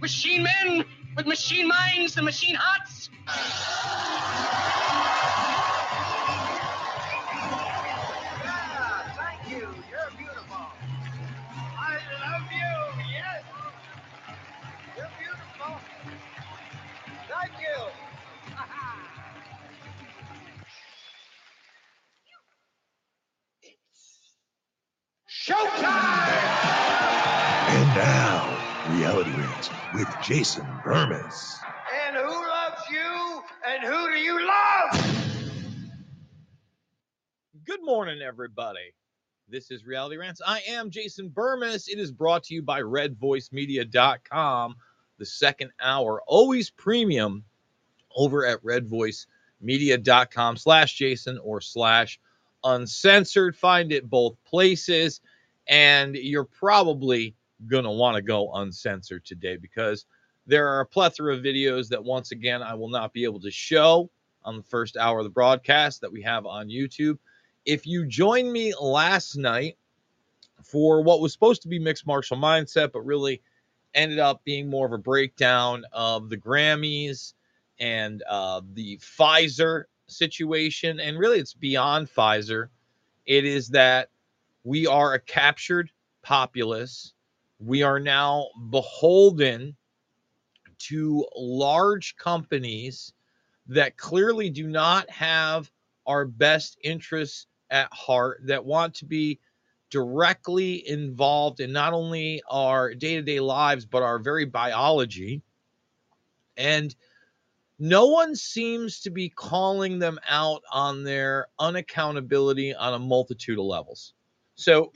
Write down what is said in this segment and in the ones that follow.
machine men with machine minds and machine hearts. Yeah, thank you. You're beautiful. I love you. Yes. You're beautiful. Thank you. And now, Reality Rants with Jason Bermas. And who loves you? And who do you love? Good morning, everybody. This is Reality Rants. I am Jason Bermas. It is brought to you by RedVoiceMedia.com. The second hour, always premium, over at RedVoiceMedia.com slash Jason or slash uncensored. Find it both places, and you're probably going to want to go uncensored today because there are a plethora of videos that, once again, I will not be able to show on the first hour of the broadcast that we have on YouTube if you joined me last night for what was supposed to be mixed martial mindset, but really ended up being more of a breakdown of the Grammys and uh, the Pfizer situation, and really it's beyond Pfizer. It is that we are a captured populace. We are now beholden to large companies that clearly do not have our best interests at heart, that want to be directly involved in not only our day to day lives, but our very biology. And no one seems to be calling them out on their unaccountability on a multitude of levels. So,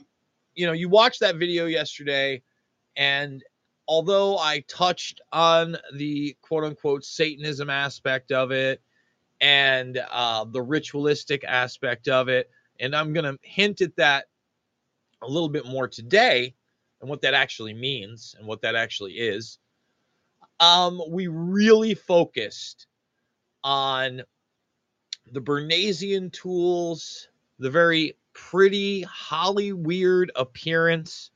you know, you watched that video yesterday, and although I touched on the quote unquote Satanism aspect of it and uh, the ritualistic aspect of it, and I'm going to hint at that a little bit more today and what that actually means and what that actually is. Um, we really focused on the Bernaysian tools, the very pretty Holly weird appearance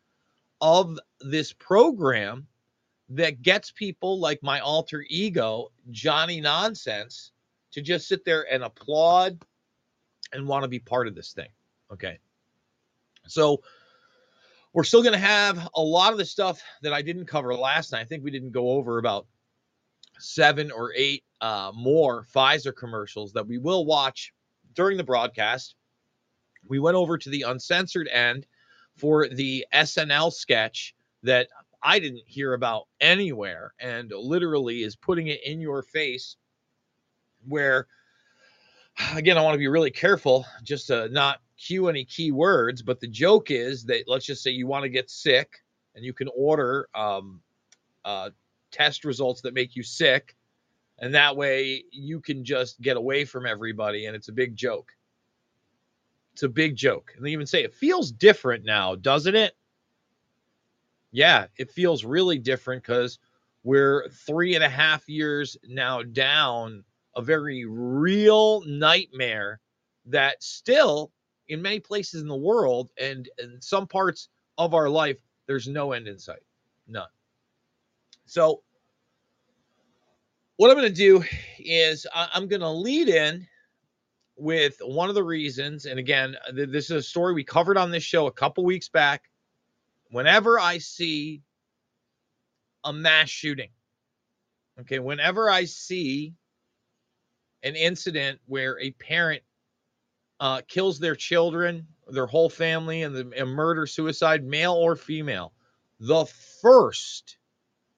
of this program that gets people like my alter ego, Johnny Nonsense, to just sit there and applaud and want to be part of this thing. Okay. So we're still going to have a lot of the stuff that I didn't cover last night. I think we didn't go over about seven or eight uh, more Pfizer commercials that we will watch during the broadcast. We went over to the uncensored end for the SNL sketch that I didn't hear about anywhere and literally is putting it in your face where again, I want to be really careful just to not cue any key words. But the joke is that let's just say you want to get sick and you can order um, uh, test results that make you sick. And that way you can just get away from everybody. And it's a big joke. It's a big joke. And they even say it feels different now, doesn't it? Yeah, it feels really different because we're three and a half years now down a very real nightmare that still in many places in the world and in some parts of our life there's no end in sight none so what i'm going to do is i'm going to lead in with one of the reasons and again this is a story we covered on this show a couple weeks back whenever i see a mass shooting. Okay, whenever I see an incident where a parent uh, kills their children, their whole family, and the and murder, suicide, male or female, the first,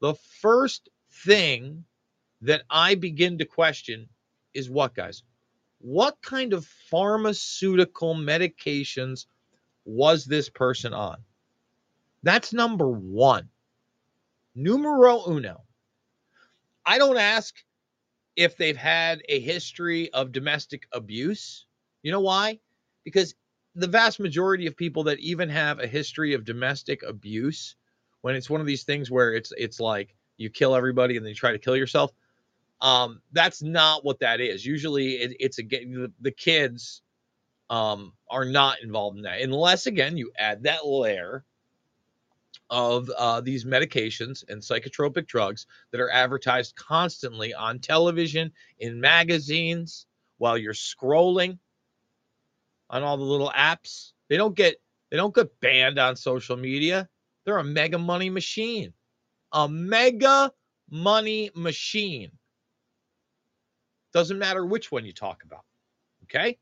the first thing that I begin to question is what, guys? What kind of pharmaceutical medications was this person on? That's number one. Numero uno. I don't ask if they've had a history of domestic abuse. You know why? Because the vast majority of people that even have a history of domestic abuse, when it's one of these things where it's it's like you kill everybody and then you try to kill yourself, um, that's not what that is. Usually, it, it's a the, the kids um, are not involved in that, unless again you add that layer of uh, these medications and psychotropic drugs that are advertised constantly on television, in magazines, while you're scrolling on all the little apps. They don't get they don't get banned on social media. They're a mega money machine. A mega money machine. Doesn't matter which one you talk about. Okay?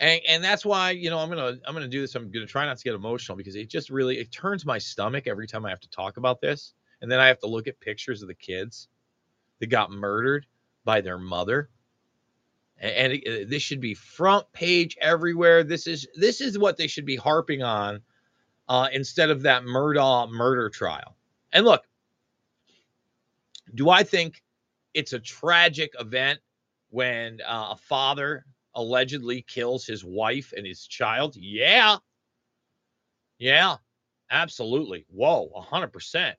and and that's why you know i'm gonna i'm gonna do this i'm gonna try not to get emotional because it just really it turns my stomach every time i have to talk about this and then i have to look at pictures of the kids that got murdered by their mother and, and this should be front page everywhere this is this is what they should be harping on uh, instead of that Murdaugh murder trial and look do i think it's a tragic event when uh, a father allegedly kills his wife and his child? Yeah. Yeah, absolutely. Whoa, 100%.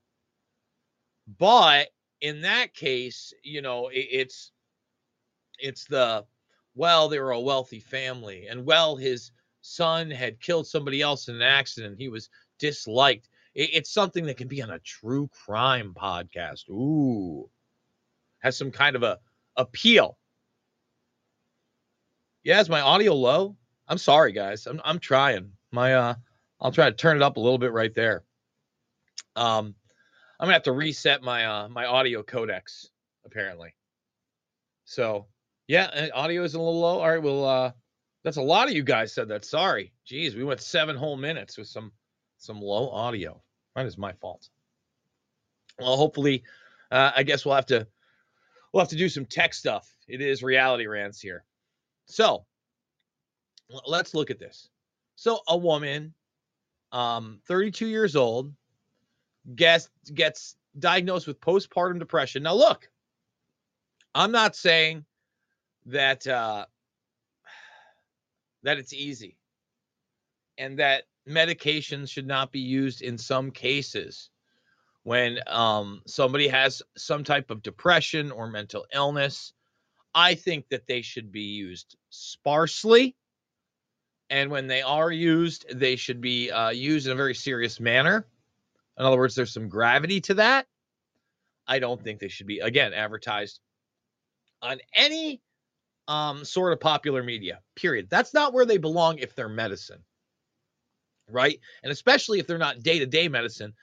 But in that case, you know, it, it's it's the well, they were a wealthy family and well his son had killed somebody else in an accident. He was disliked. It, it's something that can be on a true crime podcast. Ooh. Has some kind of a appeal yeah, is my audio low? I'm sorry, guys. I'm I'm trying. My uh, I'll try to turn it up a little bit right there. Um, I'm gonna have to reset my uh my audio codecs apparently. So yeah, uh, audio is a little low. All right, well uh, that's a lot of you guys said that. Sorry, geez, we went seven whole minutes with some some low audio. That is my fault. Well, hopefully, uh, I guess we'll have to we'll have to do some tech stuff. It is reality rants here. So let's look at this. So a woman, um, 32 years old, gets gets diagnosed with postpartum depression. Now look, I'm not saying that uh, that it's easy and that medications should not be used in some cases when um, somebody has some type of depression or mental illness I think that they should be used sparsely. And when they are used, they should be uh, used in a very serious manner. In other words, there's some gravity to that. I don't think they should be, again, advertised on any um, sort of popular media, period. That's not where they belong if they're medicine, right? And especially if they're not day to day medicine,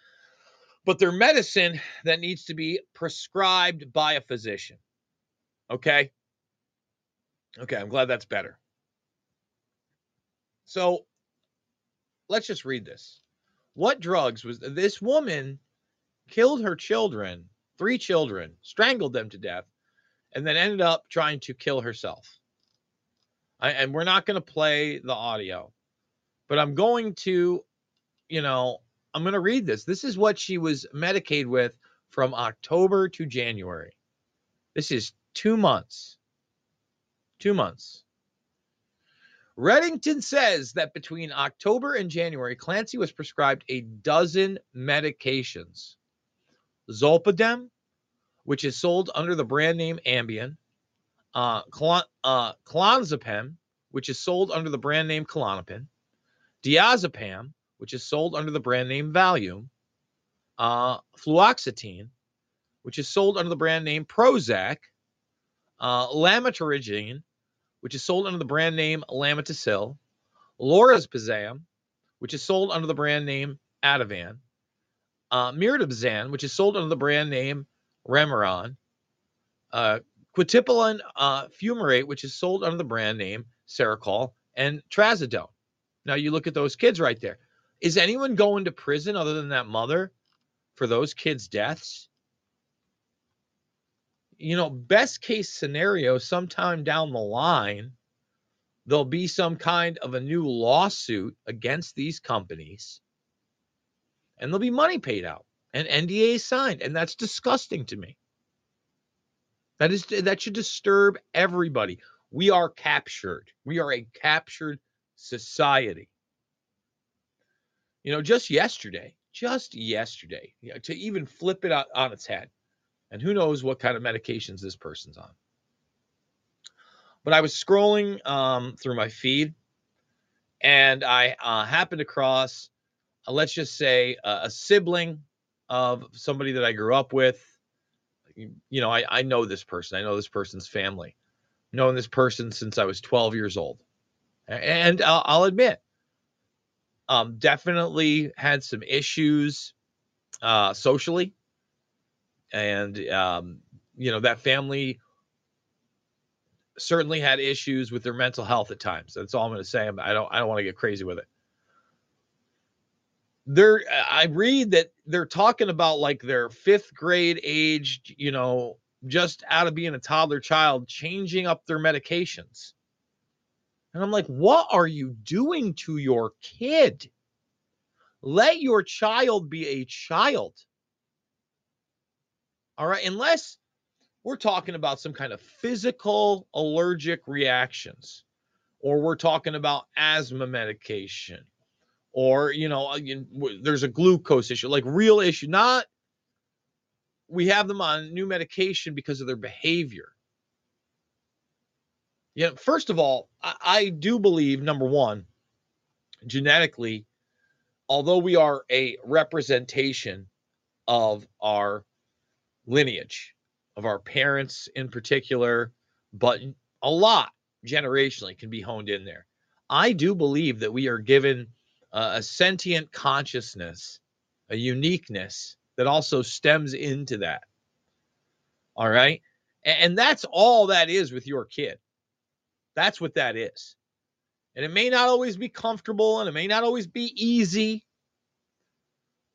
but they're medicine that needs to be prescribed by a physician. Okay. Okay, I'm glad that's better. So let's just read this. What drugs was this woman killed her children, three children, strangled them to death, and then ended up trying to kill herself. I, and we're not going to play the audio, but I'm going to, you know, I'm going to read this. This is what she was medicated with from October to January. This is two months two months. Reddington says that between October and January, Clancy was prescribed a dozen medications Zolpidem, which is sold under the brand name Ambien, uh, clon- uh, Clonazepam, which is sold under the brand name Klonopin, Diazepam, which is sold under the brand name Valium, uh, Fluoxetine, which is sold under the brand name Prozac, uh, Lamotrigine, which is sold under the brand name Lamitycil, Lorazepam, which is sold under the brand name Ativan, uh, which is sold under the brand name Remeron, uh, quetiapine uh, fumarate, which is sold under the brand name Seroquel, and Trazodone. Now you look at those kids right there. Is anyone going to prison other than that mother for those kids' deaths? You know, best case scenario, sometime down the line, there'll be some kind of a new lawsuit against these companies and there'll be money paid out and NDA signed. And that's disgusting to me. That is that should disturb everybody. We are captured. We are a captured society. You know, just yesterday, just yesterday, you know, to even flip it on, its head, and who knows what kind of medications this person's on. But I was scrolling um, through my feed, and I uh, happened across, uh, let's just say, uh, a sibling of somebody that I grew up with. You know, I, I know this person. I know this person's family. Known this person since I was 12 years old, and I'll admit, um, definitely had some issues uh, socially, and um, you know that family certainly had issues with their mental health at times. That's all I'm going to say. I don't I don't want to get crazy with it. They're I read that they're talking about like their fifth grade aged, you know, just out of being a toddler child, changing up their medications. And I'm like, what are you doing to your kid? Let your child be a child. All right. Unless we're talking about some kind of physical allergic reactions, or we're talking about asthma medication, or, you know, uh, there's a glucose issue, like real issue, not we have them on new medication because of their behavior. Yeah, first of all, I, I do believe number one, genetically, although we are a representation of our lineage, of our parents in particular, but a lot generationally can be honed in there. I do believe that we are given uh, a sentient consciousness, a uniqueness that also stems into that. All right. And, and that's all that is with your kid. That's what that is. And it may not always be comfortable and it may not always be easy,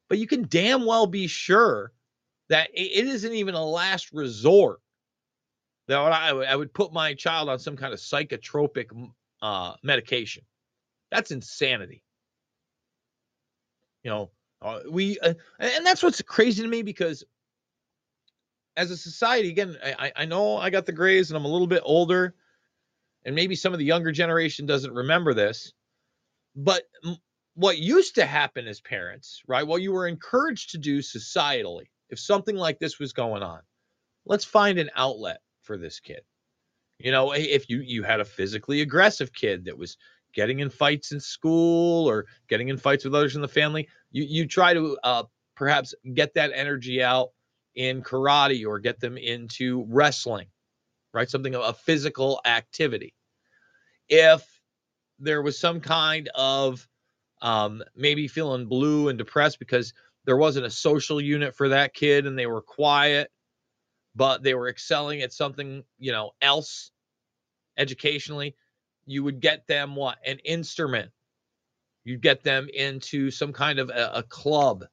but you can damn well be sure that it isn't even a last resort that I, would put my child on some kind of psychotropic uh, medication. That's insanity. You know, uh, we uh, and that's what's crazy to me because as a society, again, I, I know I got the grays and I'm a little bit older, and maybe some of the younger generation doesn't remember this, but what used to happen as parents, right? What you were encouraged to do societally if something like this was going on, let's find an outlet for this kid. You know, if you you had a physically aggressive kid that was getting in fights in school or getting in fights with others in the family, you you try to uh, perhaps get that energy out in karate or get them into wrestling, right? Something of a physical activity. If there was some kind of um, maybe feeling blue and depressed because there wasn't a social unit for that kid and they were quiet but they were excelling at something you know else educationally you would get them what an instrument you'd get them into some kind of a, a club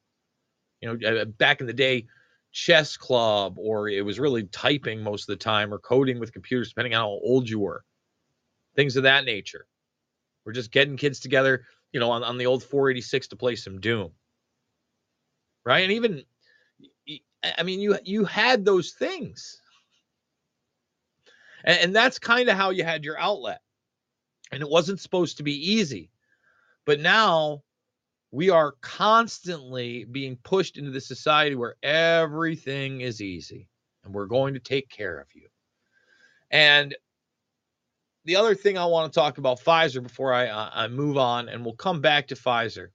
you know uh, back in the day chess club or it was really typing most of the time or coding with computers depending on how old you were. Things of that nature. We're just getting kids together you know on, on the old 486 to play some doom. Right? And even, I mean, you you had those things, and, and that's kind of how you had your outlet, and it wasn't supposed to be easy, but now we are constantly being pushed into the society where everything is easy, and we're going to take care of you, and the other thing I want to talk about Pfizer before I, uh, I move on, and we'll come back to Pfizer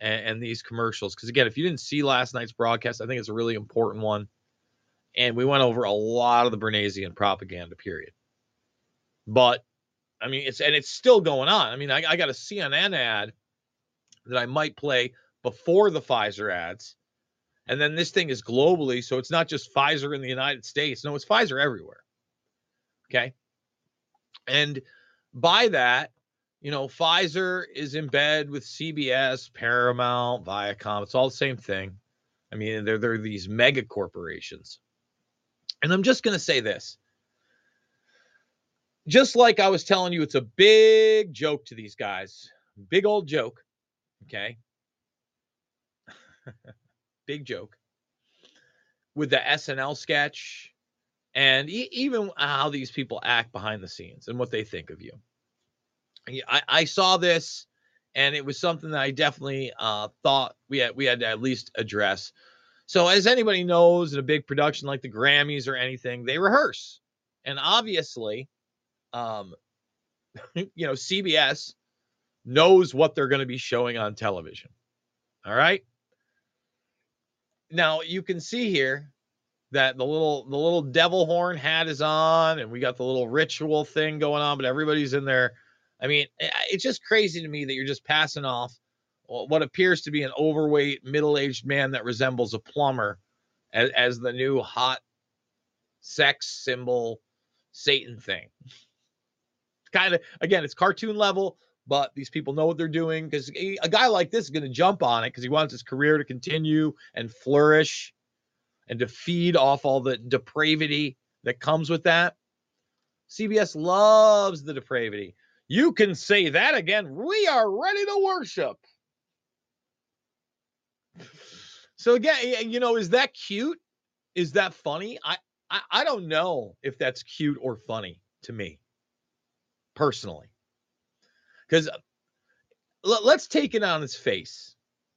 and, and these commercials. Because again, if you didn't see last night's broadcast, I think it's a really important one. And we went over a lot of the Bernaysian propaganda, period. But I mean, it's and it's still going on. I mean, I, I got a CNN ad that I might play before the Pfizer ads And then this thing is globally, so it's not just Pfizer in the United States. No, it's Pfizer everywhere. Okay. And by that, you know, Pfizer is in bed with CBS, Paramount, Viacom. It's all the same thing. I mean, they're, they're these mega corporations. And I'm just going to say this. Just like I was telling you, it's a big joke to these guys. Big old joke. Okay. big joke. With the SNL sketch and e- even how these people act behind the scenes and what they think of you. I, I saw this and it was something that I definitely uh, thought we had we had to at least address. So, as anybody knows, in a big production like the Grammys or anything, they rehearse, and obviously, um, you know, CBS knows what they're going to be showing on television. All right. Now you can see here that the little the little devil horn hat is on, and we got the little ritual thing going on, but everybody's in there. I mean, eh, it's just crazy to me that you're just passing off what appears to be an overweight middle-aged man that resembles a plumber as, as the new hot sex symbol Satan thing. kind of again, it's cartoon level, but these people know what they're doing because a guy like this is going to jump on it because he wants his career to continue and flourish and to feed off all the depravity that comes with that. CBS loves the depravity. You can say that again. We are ready to worship. So again, you know, is that cute? Is that funny? I, I I don't know if that's cute or funny to me personally. Because uh, l- let's take it on its face.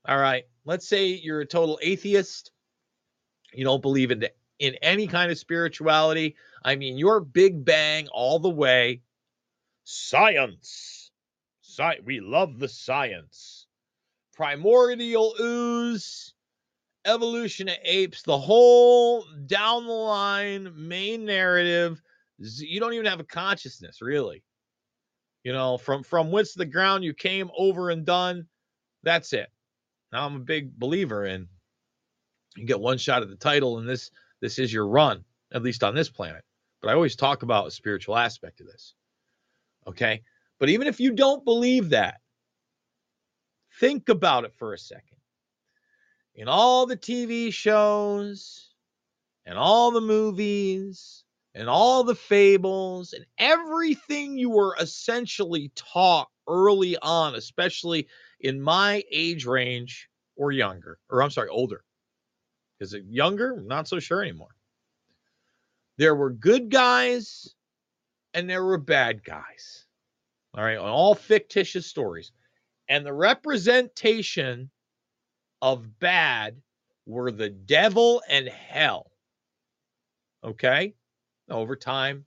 All right. Let's say you're a total atheist. You don't believe in in any kind of spirituality. I mean, you're Big Bang all the way. Science. Sci- we love the science. Primordial ooze evolution of apes, the whole down the line main narrative. You don't even have a consciousness, really. You know, from from whence the ground you came over and done. That's it. Now I'm a big believer in you get one shot at the title, and this this is your run, at least on this planet. But I always talk about a spiritual aspect of this. Okay. But even if you don't believe that, think about it for a second in all the TV shows and all the movies and all the fables and everything you were essentially taught early on, especially in my age range or younger, or I'm sorry, older. Is it younger? not so sure anymore. There were good guys and there were bad guys. All right, all fictitious stories. And the representation of bad were the devil and hell. Okay? Over time,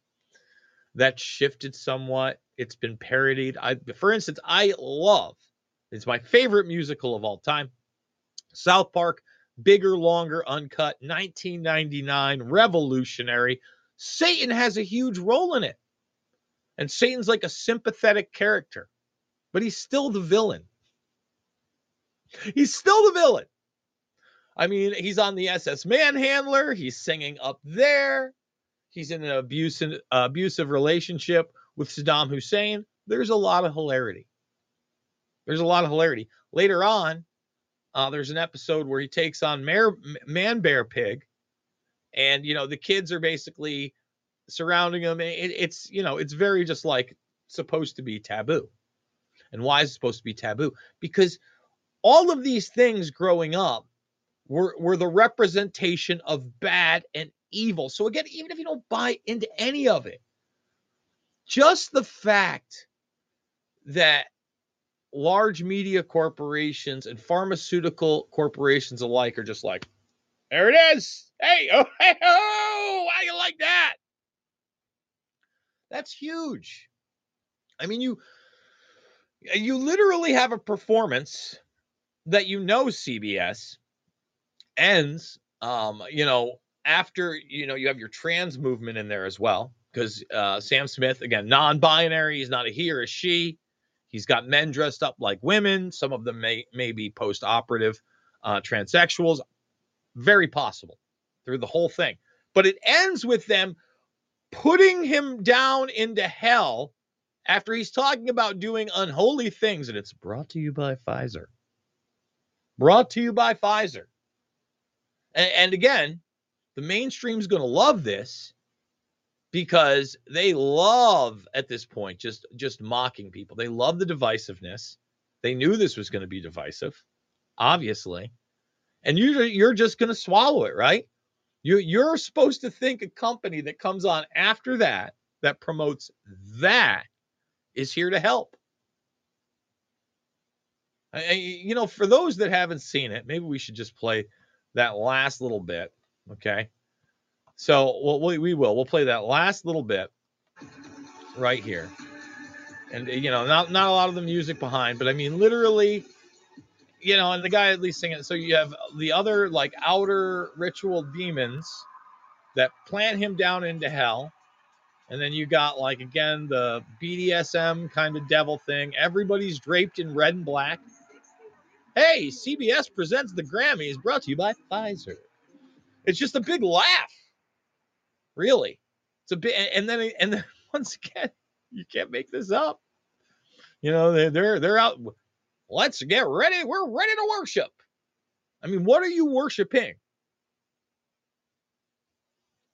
that shifted somewhat. It's been parodied. I, for instance, I love, it's my favorite musical of all time. South Park, bigger, longer, uncut, 1999, revolutionary. Satan has a huge role in it. And Satan's like a sympathetic character, but he's still the villain. He's still the villain. I mean, he's on the SS Manhandler. He's singing up there. He's in an abusive, uh, abusive relationship with Saddam Hussein. There's a lot of hilarity. There's a lot of hilarity. Later on, uh, there's an episode where he takes on Mare, Man Bear Pig, and you know the kids are basically surrounding him. It, it's you know it's very just like supposed to be taboo. And why is it supposed to be taboo? Because all of these things growing up were, were the representation of bad and evil. So, again, even if you don't buy into any of it, just the fact that large media corporations and pharmaceutical corporations alike are just like, there it is. Hey, oh, hey, oh, how you like that? That's huge. I mean, you you literally have a performance that you know CBS ends, um, you know, after you know you have your trans movement in there as well, because uh, Sam Smith again non-binary, he's not a he or a she. He's got men dressed up like women. Some of them may may be post-operative uh, transsexuals. Very possible through the whole thing. But it ends with them putting him down into hell after he's talking about doing unholy things. And it's brought to you by Pfizer. Brought to you by Pfizer. And, and again, the mainstream's going to love this because they love at this point just just mocking people. They love the divisiveness. They knew this was going to be divisive, obviously. And you you're just going to swallow it, right? You you're supposed to think a company that comes on after that that promotes that is here to help. I, you know, for those that haven't seen it, maybe we should just play that last little bit, okay? So we, we will. We'll play that last little bit right here. And uh, you know, not not a lot of the music behind, but I mean literally, you know, and the guy at least singing. So you have the other like outer ritual demons that plant him down into hell. And then you got like again the BDSM kind of devil thing. Everybody's draped in red and black. Hey, CBS presents the Grammys brought to you by Pfizer. It's just a big laugh. Really. It's a bit and then and then once again, you can't make this up. You know, they're they're they're out. Let's get ready. We're ready to worship. I mean, what are you worshiping?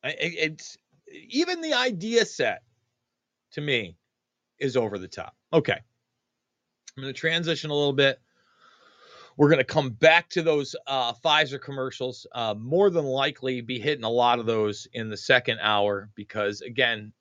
It's even the idea set to me is over the top. Okay. I'm going to transition a little bit. We're going to come back to those uh, Pfizer commercials. Uh, more than likely, be hitting a lot of those in the second hour because, again,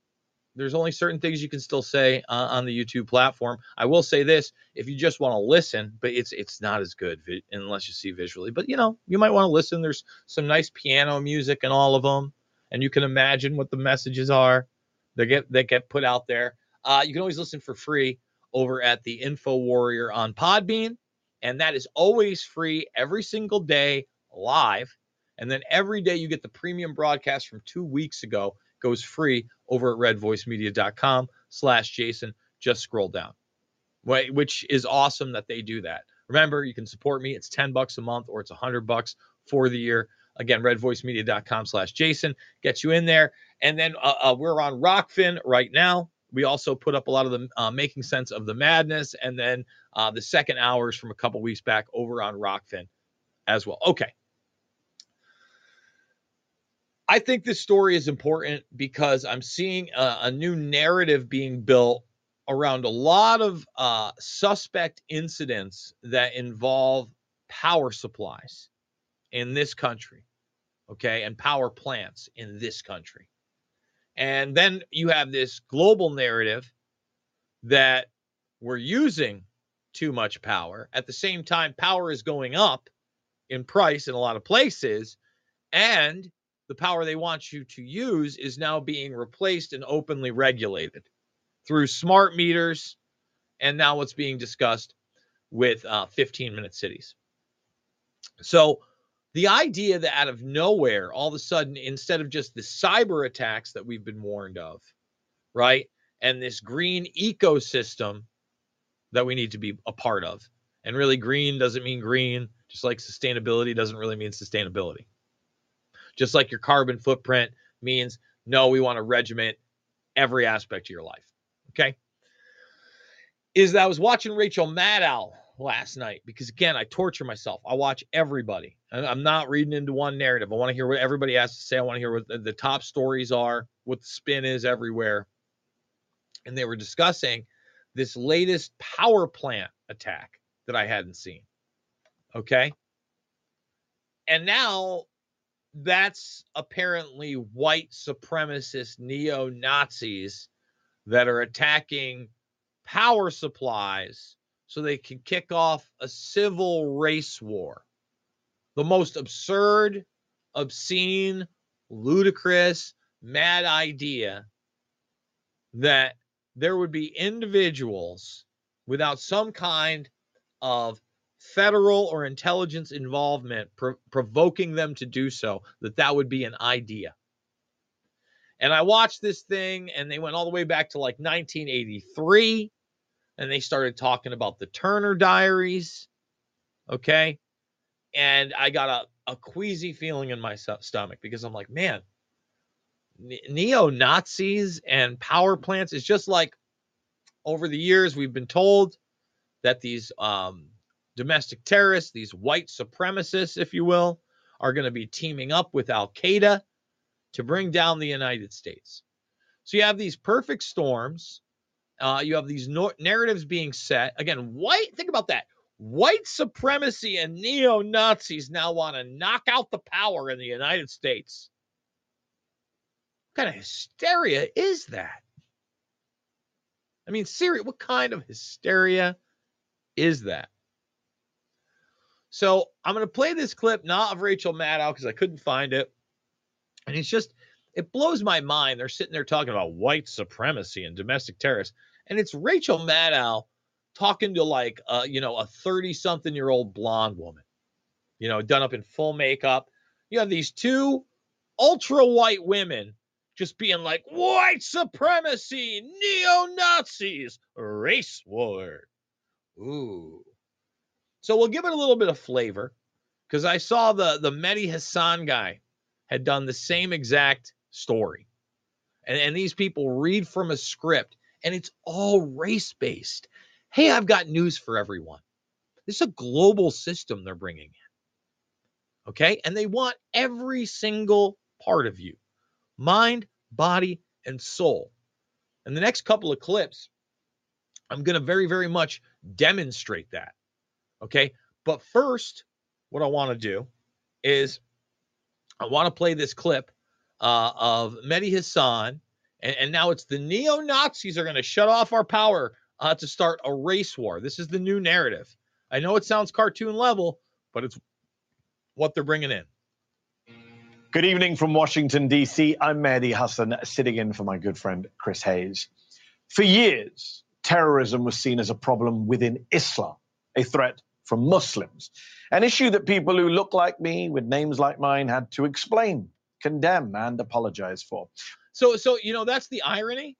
there's only certain things you can still say uh, on the YouTube platform. I will say this: if you just want to listen, but it's it's not as good vi- unless you see visually. But you know, you might want to listen. There's some nice piano music in all of them, and you can imagine what the messages are that get that get put out there. Uh, you can always listen for free over at the Info Warrior on Podbean and that is always free every single day live. And then every day you get the premium broadcast from two weeks ago goes free over at redvoicemedia.com slash Jason. Just scroll down, which is awesome that they do that. Remember, you can support me. It's 10 bucks a month or it's 100 bucks for the year. Again, redvoicemedia.com slash Jason gets you in there. And then uh, uh, we're on Rokfin right now. We also put up a lot of the uh, making sense of the madness, and then uh, the second hours from a couple weeks back over on Rokfin as well. Okay. I think this story is important because I'm seeing a, a new narrative being built around a lot of uh, suspect incidents that involve power supplies in this country, okay, and power plants in this country. And then you have this global narrative that we're using too much power. At the same time, power is going up in price in a lot of places. And the power they want you to use is now being replaced and openly regulated through smart meters. And now what's being discussed with uh, 15 minute cities. So the idea that out of nowhere, all of a sudden, instead of just the cyber attacks that we've been warned of, right, and this green ecosystem that we need to be a part of, and really green doesn't mean green, just like sustainability doesn't really mean sustainability. Just like your carbon footprint means no, we want to regiment every aspect of your life. Okay. Is that I was watching Rachel Maddow last night because again, I torture myself. I watch everybody. I'm not reading into one narrative. I want to hear what everybody has to say. I want to hear what the, top stories are, what the spin is everywhere. And they were discussing this latest power plant attack that I hadn't seen. Okay. And now that's apparently white supremacist neo Nazis that are attacking power supplies so they can kick off a civil race war. The most absurd, obscene, ludicrous, mad idea that there would be individuals without some kind of federal or intelligence involvement pro- provoking them to do so that that would be an idea and i watched this thing and they went all the way back to like 1983 and they started talking about the Turner Diaries. Okay. And I got a a queasy feeling in my sto- stomach because I'm like, man, neo Nazis and power plants is just like over the years we've been told that these um, domestic terrorists, these white supremacists, if you will, are going to be teaming up with Al Qaeda to bring down the United States. So you have these perfect storms. Uh, you have these no- narratives being set. Again, white, think about that. White supremacy and neo Nazis now want to knock out the power in the United States. What kind of hysteria is that? I mean, seriously, what kind of hysteria is that? So I'm going to play this clip, not of Rachel Maddow, because I couldn't find it. And it's just, it blows my mind. They're sitting there talking about white supremacy and domestic terrorists. And it's Rachel Maddow talking to like, uh, you know, a 30 something year old blonde woman, you know, done up in full makeup. You have these two ultra white women just being like, white supremacy, neo Nazis, race war. Ooh. So we'll give it a little bit of flavor because I saw the the Mehdi Hasan guy had done the same exact story. And, and these people read from a script and it's all race based. Hey, I've got news for everyone. This is a global system they're bringing in. Okay. And they want every single part of you mind, body, and soul. And the next couple of clips, I'm going to very, very much demonstrate that. Okay. But first, what I want to do is I want to play this clip uh, of Mehdi Hasan. And, and now it's the neo Nazis are going to shut off our power uh, to start a race war. This is the new narrative. I know it sounds cartoon level, but it's what they're bringing in. Good evening from Washington, D.C. I'm Mehdi Hasan, sitting in for my good friend Chris Hayes. For years, terrorism was seen as a problem within Islam, a threat from Muslims, an issue that people who look like me with names like mine had to explain, condemn, and apologize for. So, so you know that's the irony.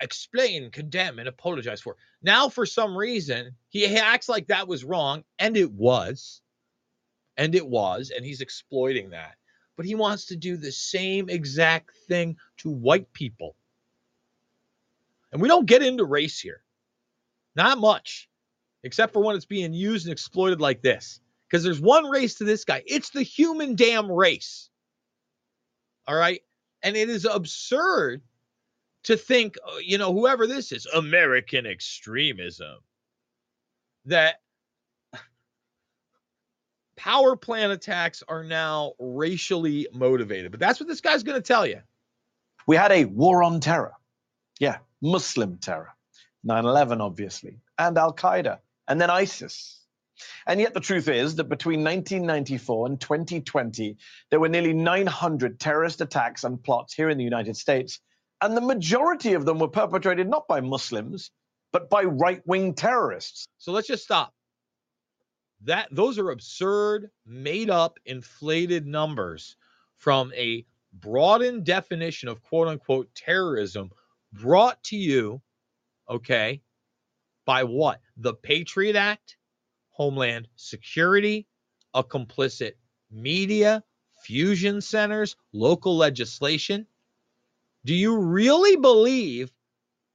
Explain, condemn, and apologize for. Now, for some reason, he acts like that was wrong, and it was, and it was, and he's exploiting that. But he wants to do the same exact thing to white people. And we don't get into race here, not much, except for when it's being used and exploited like this. Because there's one race to this guy. It's the human damn race. All right. And it is absurd to think, uh, you know, whoever this is, American extremism, that power plant attacks are now racially motivated. But that's what this guy's going to tell you. We had a war on terror. Yeah, Muslim terror. 9 11, obviously, and Al Qaeda, and then ISIS. And yet, the truth is that between 1994 and 2020, there were nearly 900 terrorist attacks and plots here in the United States. And the majority of them were perpetrated not by Muslims, but by right wing terrorists. So let's just stop. That those are absurd, made up, inflated numbers from a broadened definition of quote unquote terrorism brought to you, okay, by what? The Patriot Act, Homeland Security, a complicit media, fusion centers, local legislation. Do you really believe?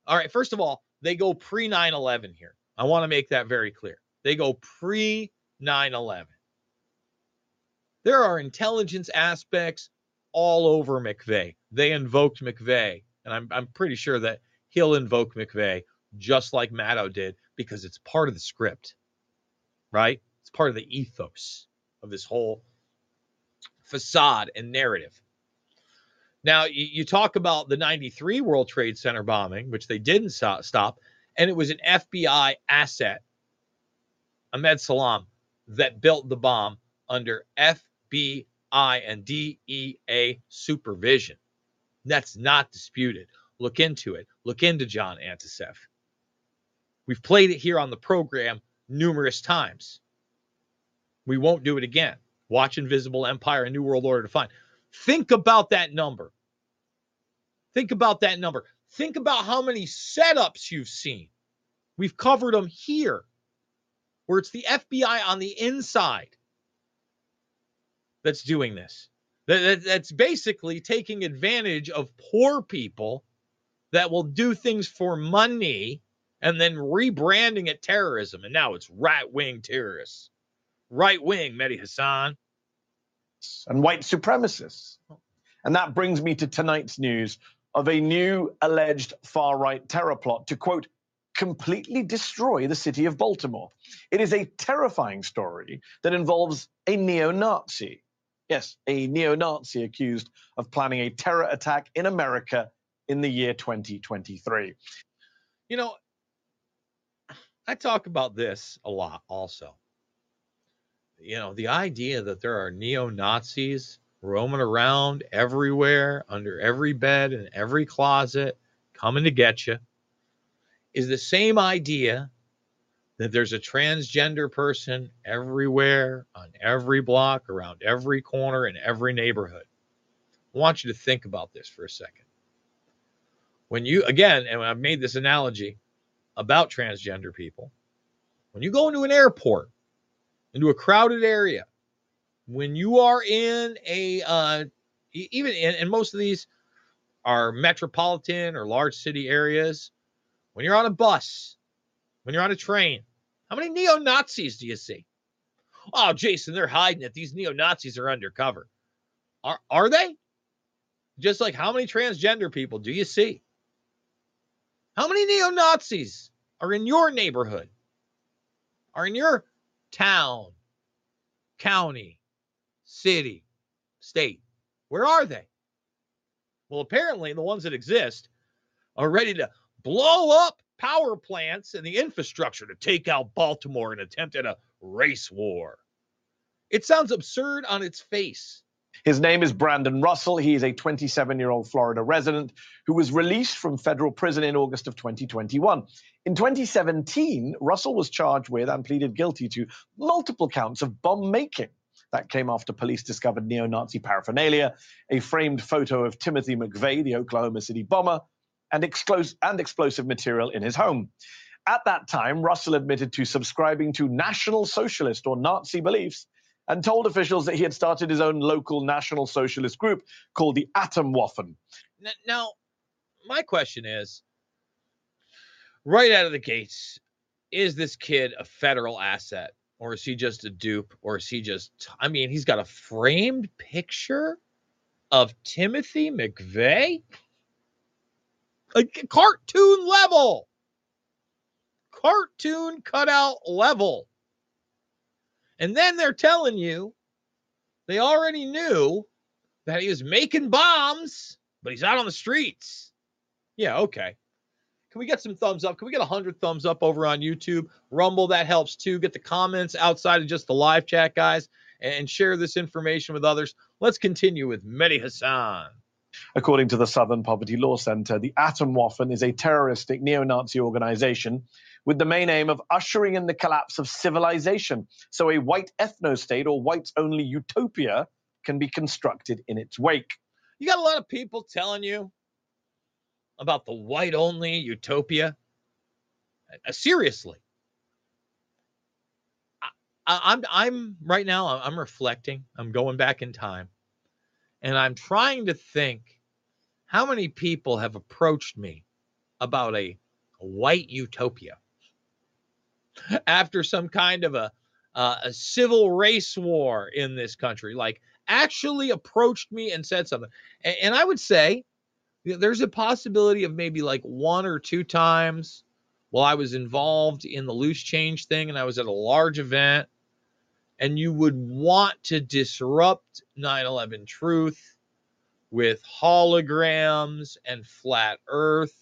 All right, first of all, they go pre 9 11 here. I want to make that very clear. They go pre 9 11. There are intelligence aspects all over McVeigh. They invoked McVeigh, and I'm, I'm pretty sure that he'll invoke McVeigh just like Maddow did because it's part of the script, right? It's part of the ethos of this whole facade and narrative. Now, you, you talk about the 93 World Trade Center bombing, which they didn't stop, stop and it was an FBI asset, Ahmed Salam, that built the bomb under FBI and DEA supervision. That's not disputed. Look into it. Look into John Anticev. We've played it here on the program numerous times. We won't do it again. Watch Invisible Empire and New World Order to find. Think about that number. Think about that number. Think about how many setups you've seen. We've covered them here, where it's the FBI on the inside that's doing this. That, that- that's basically taking advantage of poor people that will do things for money and then rebranding it terrorism. And now it's right wing terrorists. Right wing, Mehdi Hasan. and white supremacists. And that brings me to tonight's news of a new alleged far right terror plot to quote, completely destroy the city of Baltimore. It is a terrifying story that involves a neo Nazi. Yes, a neo Nazi accused of planning a terror attack in America in the year 2023. You know, I talk about this a lot also. You know, the idea that there are neo Nazis roaming around everywhere, under every bed and every closet, coming to get you, is the same idea that there's a transgender person everywhere, on every block, around every corner, in every neighborhood. I want you to think about this for a second. When you, again, and I've made this analogy about transgender people, when you go into an airport, into a crowded area, when you are in a, uh, even in, and most of these are metropolitan or large city areas, when you're on a bus, when you're on a train, how many neo Nazis do you see? Oh, Jason, they're hiding it. These neo Nazis are undercover. Are are they? Just like how many transgender people do you see? How many neo Nazis are in your neighborhood? Are in your town, county, city, state? Where are they? Well, apparently, the ones that exist are ready to blow up power plants and the infrastructure to take out Baltimore and attempt at a race war. It sounds absurd on its face. His name is Brandon Russell. He is a 27 year old Florida resident who was released from federal prison in August of 2021. In 2017, Russell was charged with and pleaded guilty to multiple counts of bomb making. That came after police discovered neo Nazi paraphernalia, a framed photo of Timothy McVeigh, the Oklahoma City bomber, and, exclos- and explosive material in his home. At that time, Russell admitted to subscribing to National Socialist or Nazi beliefs and told officials that he had started his own local National Socialist group called the Atomwaffen. Now, my question is right out of the gates, is this kid a federal asset or is he just a dupe or is he just, I mean, he's got a framed picture of Timothy McVeigh? Like cartoon level, cartoon cutout level. And then they're telling you they already knew that he was making bombs, but he's out on the streets. Yeah, okay. Can we get some thumbs up? Can we get 100 thumbs up over on YouTube? Rumble, that helps too. Get the comments outside of just the live chat, guys, and share this information with others. Let's continue with Mehdi Hasan. According to the Southern Poverty Law Center, the Atomwaffen is a terroristic neo Nazi organization with the main aim of ushering in the collapse of civilization. So a white ethno state or whites only utopia can be constructed in its wake. You got a lot of people telling you about the white only utopia. Uh, seriously. I, I, I'm I'm right now I'm reflecting. I'm going back in time. And I'm trying to think how many people have approached me about a, a white utopia after some kind of a uh, a civil race war in this country like actually approached me and said something. And, and i would say th- there's a possibility of maybe like one or two times while i was involved in the loose change thing and i was at a large event and you would want to disrupt 9-11 truth with holograms and flat earth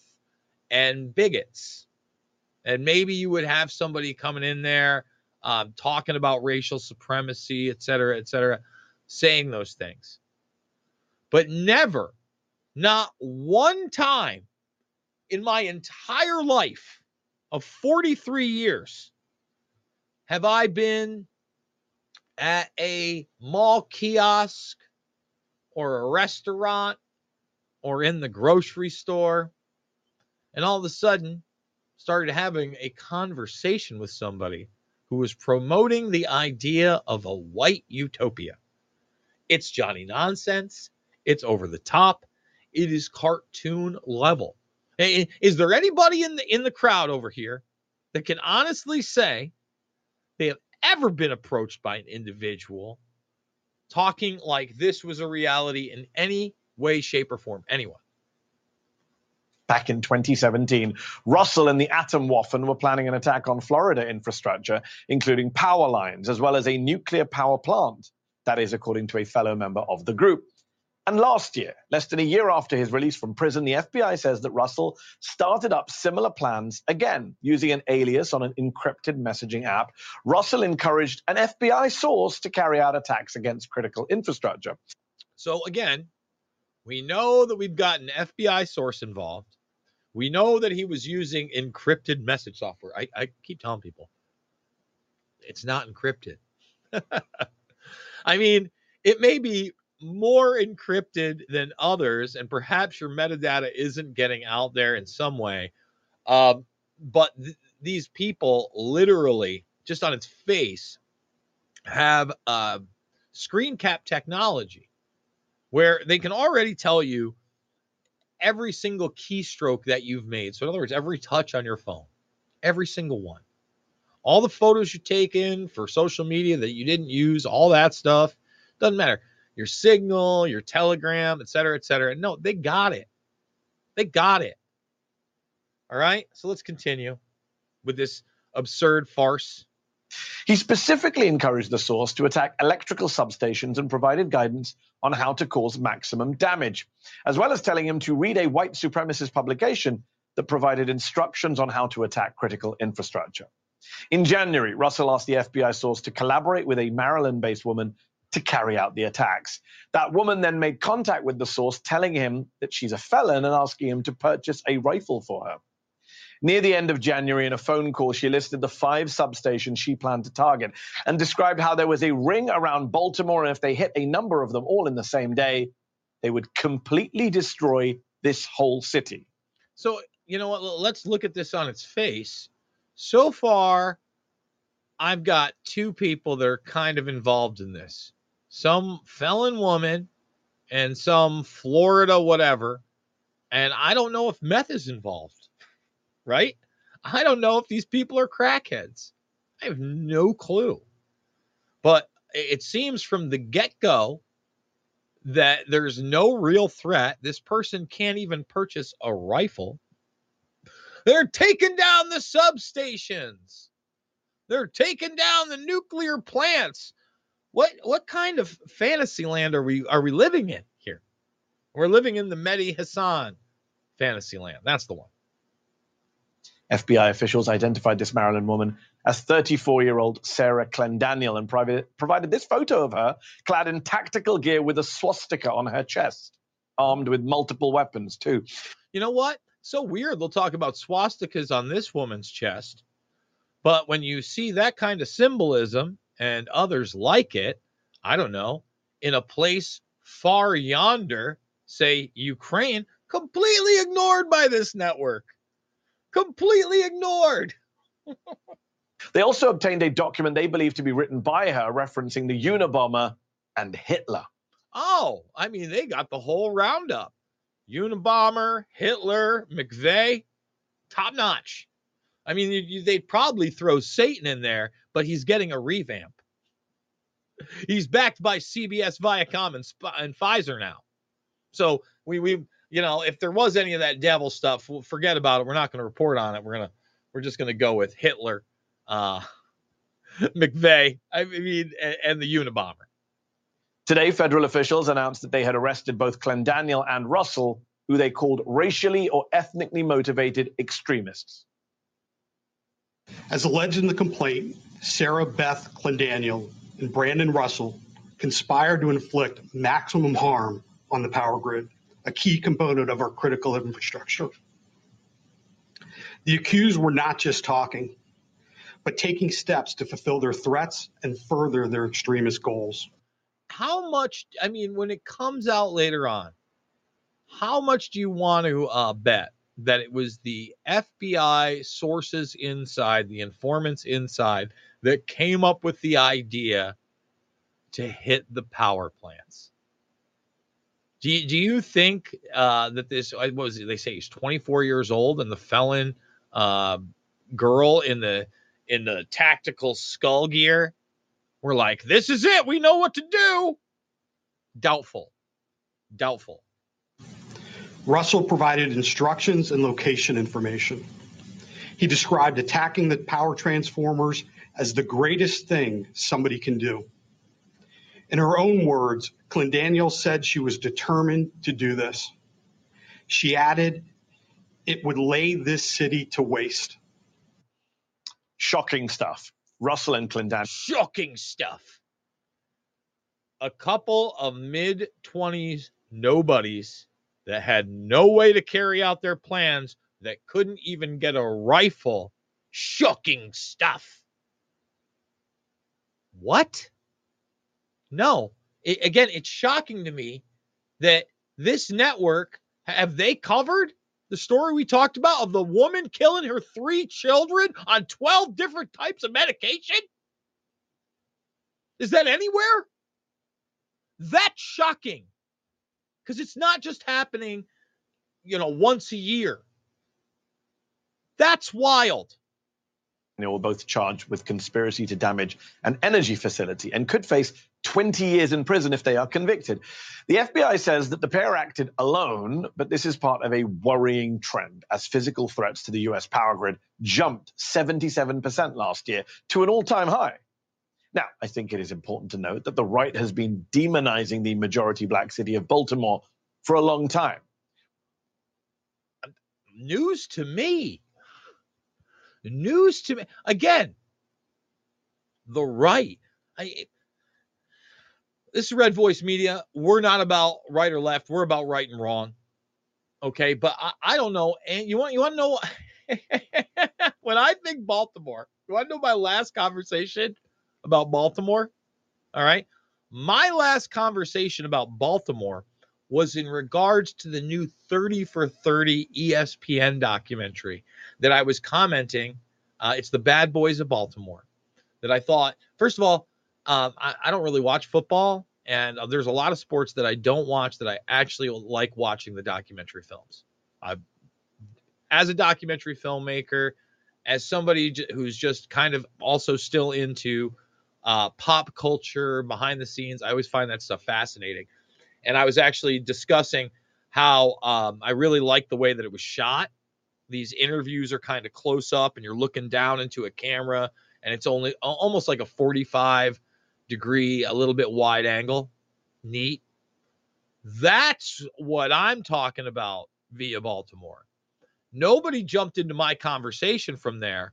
and bigots and maybe you would have somebody coming in there um, talking about racial supremacy et cetera et cetera saying those things. But never not one time in my entire life of 43 years have i been at a mall kiosk or a restaurant or in the grocery store and all of a sudden started having a conversation with somebody who was promoting the idea of a white utopia. It's Johnny nonsense. It's over the top. It is cartoon level. Is there anybody in the in the crowd over here that can honestly say they have ever been approached by an individual talking like this was a reality in any way, shape, or form? Anyone? Back in 2017, Russell and the Atomwaffen were planning an attack on Florida infrastructure, including power lines, as well as a nuclear power plant. That is, according to a fellow member of the group. And last year, less than a year after his release from prison, the FBI says that Russell started up similar plans again using an alias on an encrypted messaging app. Russell encouraged an FBI source to carry out attacks against critical infrastructure. So again, we know that we've got an FBI source involved. We know that he was using encrypted message software. I, I keep telling people it's not encrypted. I mean, it may be more encrypted than others, and perhaps your metadata isn't getting out there in some way. Um, but th- these people literally, just on its face, have uh, screen cap technology where they can already tell you every single keystroke that you've made. So, in other words, every touch on your phone, every single one, all the photos you taken for social media that you didn't use, all that stuff doesn't matter. Your signal, your telegram, et cetera, et cetera. No, they got it. They got it. All right. So let's continue with this absurd farce. He specifically encouraged the source to attack electrical substations and provided guidance on how to cause maximum damage, as well as telling him to read a white supremacist publication that provided instructions on how to attack critical infrastructure. In January, Russell asked the FBI source to collaborate with a Maryland based woman to carry out the attacks. That woman then made contact with the source, telling him that she's a felon and asking him to purchase a rifle for her. Near the end of January, in a phone call, she listed the five substations she planned to target and described how there was a ring around Baltimore, and if they hit a number of them all in the same day, they would completely destroy this whole city. So, you know what? Let's look at this on its face. So far, I've got two people that are kind of involved in this some felon woman and some Florida whatever. And I don't know if meth is involved, right? I don't know if these people are crackheads. I have no clue. But it seems from the get go that there's no real threat. This person can't even purchase a rifle. They're taking down the substations. They're taking down the nuclear plants. What what kind of fantasy land are we are we living in here? We're living in the Mehdi Hasan fantasy land. That's the one. FBI officials identified this Maryland woman as 34 year old Sarah Clendaniel and provided this photo of her clad in tactical gear with a swastika on her chest, armed with multiple weapons, too. You know what? So weird. They'll talk about swastikas on this woman's chest. But when you see that kind of symbolism and others like it, I don't know, in a place far yonder, say Ukraine, completely ignored by this network. Completely ignored. They also obtained a document they believe to be written by her referencing the Unabomber and Hitler. Oh, I mean, they got the whole roundup. Unabomber, Hitler, McVeigh, top notch. I mean, you, you- they'd probably throw Satan in there, but he's getting a revamp. He's backed by CBS, Viacom, and, Sp- and Pfizer now. So we we you know if there was any of that devil stuff, we'll forget about it. We're not going to report on it. We're gonna we're just gonna go with Hitler, uh, McVeigh. I mean, and, and the Unabomber. Today, federal officials announced that they had arrested both Clendaniel and Russell, who they called racially or ethnically motivated extremists. As alleged in the complaint, Sarah Beth Clendaniel and Brandon Russell conspired to inflict maximum harm on the power grid, a key component of our critical infrastructure. The accused were not just talking, but taking steps to fulfill their threats and further their extremist goals. how much i mean when it comes out later on how much do you want to uh, bet that it was the fbi sources inside the informants inside that came up with the idea to hit the power plants. Do you, do you think uh, that this uh, what was it, they say he's 24 years old and the felon uh, girl in the in the tactical skull gear were like, "This is it. We know what to do." Doubtful. Doubtful. Russell provided instructions and location information. He described attacking the power transformers as the greatest thing somebody can do. In her own words, Clendaniel said she was determined to do this. She added, it would lay this city to waste. Shocking stuff. Russell and Clendaniel. Shocking stuff. A couple of mid 20s nobodies that had no way to carry out their plans that couldn't even get a rifle. Shocking stuff. What? No. It, again, it's shocking to me that this network have they covered the story we talked about of the woman killing her three children on 12 different types of medication? Is that anywhere? That's shocking. Because it's not just happening, you know, once a year. That's wild. They were both charged with conspiracy to damage an energy facility and could face 20 years in prison if they are convicted. The FBI says that the pair acted alone, but this is part of a worrying trend as physical threats to the US power grid jumped 77% last year to an all time high. Now, I think it is important to note that the right has been demonizing the majority black city of Baltimore for a long time. News to me. News to me. Again, the right. I, this is Red Voice Media. We're not about right or left. We're about right and wrong. Okay, but I, I don't know. And you want you want to know when I think Baltimore? You want to know my last conversation about Baltimore? All right, my last conversation about Baltimore was in regards to the new 30 for 30 ESPN documentary that I was commenting. Uh, it's the Bad Boys of Baltimore. That I thought, first of all, um, I, I, don't really watch football, and uh, there's a lot of sports that I don't watch that I actually like watching the documentary films. I, as a documentary filmmaker, as somebody j- who's just kind of also still into uh, pop culture behind the scenes, I always find that stuff fascinating. And I was actually discussing how um, I really like the way that it was shot. These interviews are kind of close up, and you're looking down into a camera, and it's only almost like a 45 degree, a little bit wide angle. Neat. That's what I'm talking about via Baltimore. Nobody jumped into my conversation from there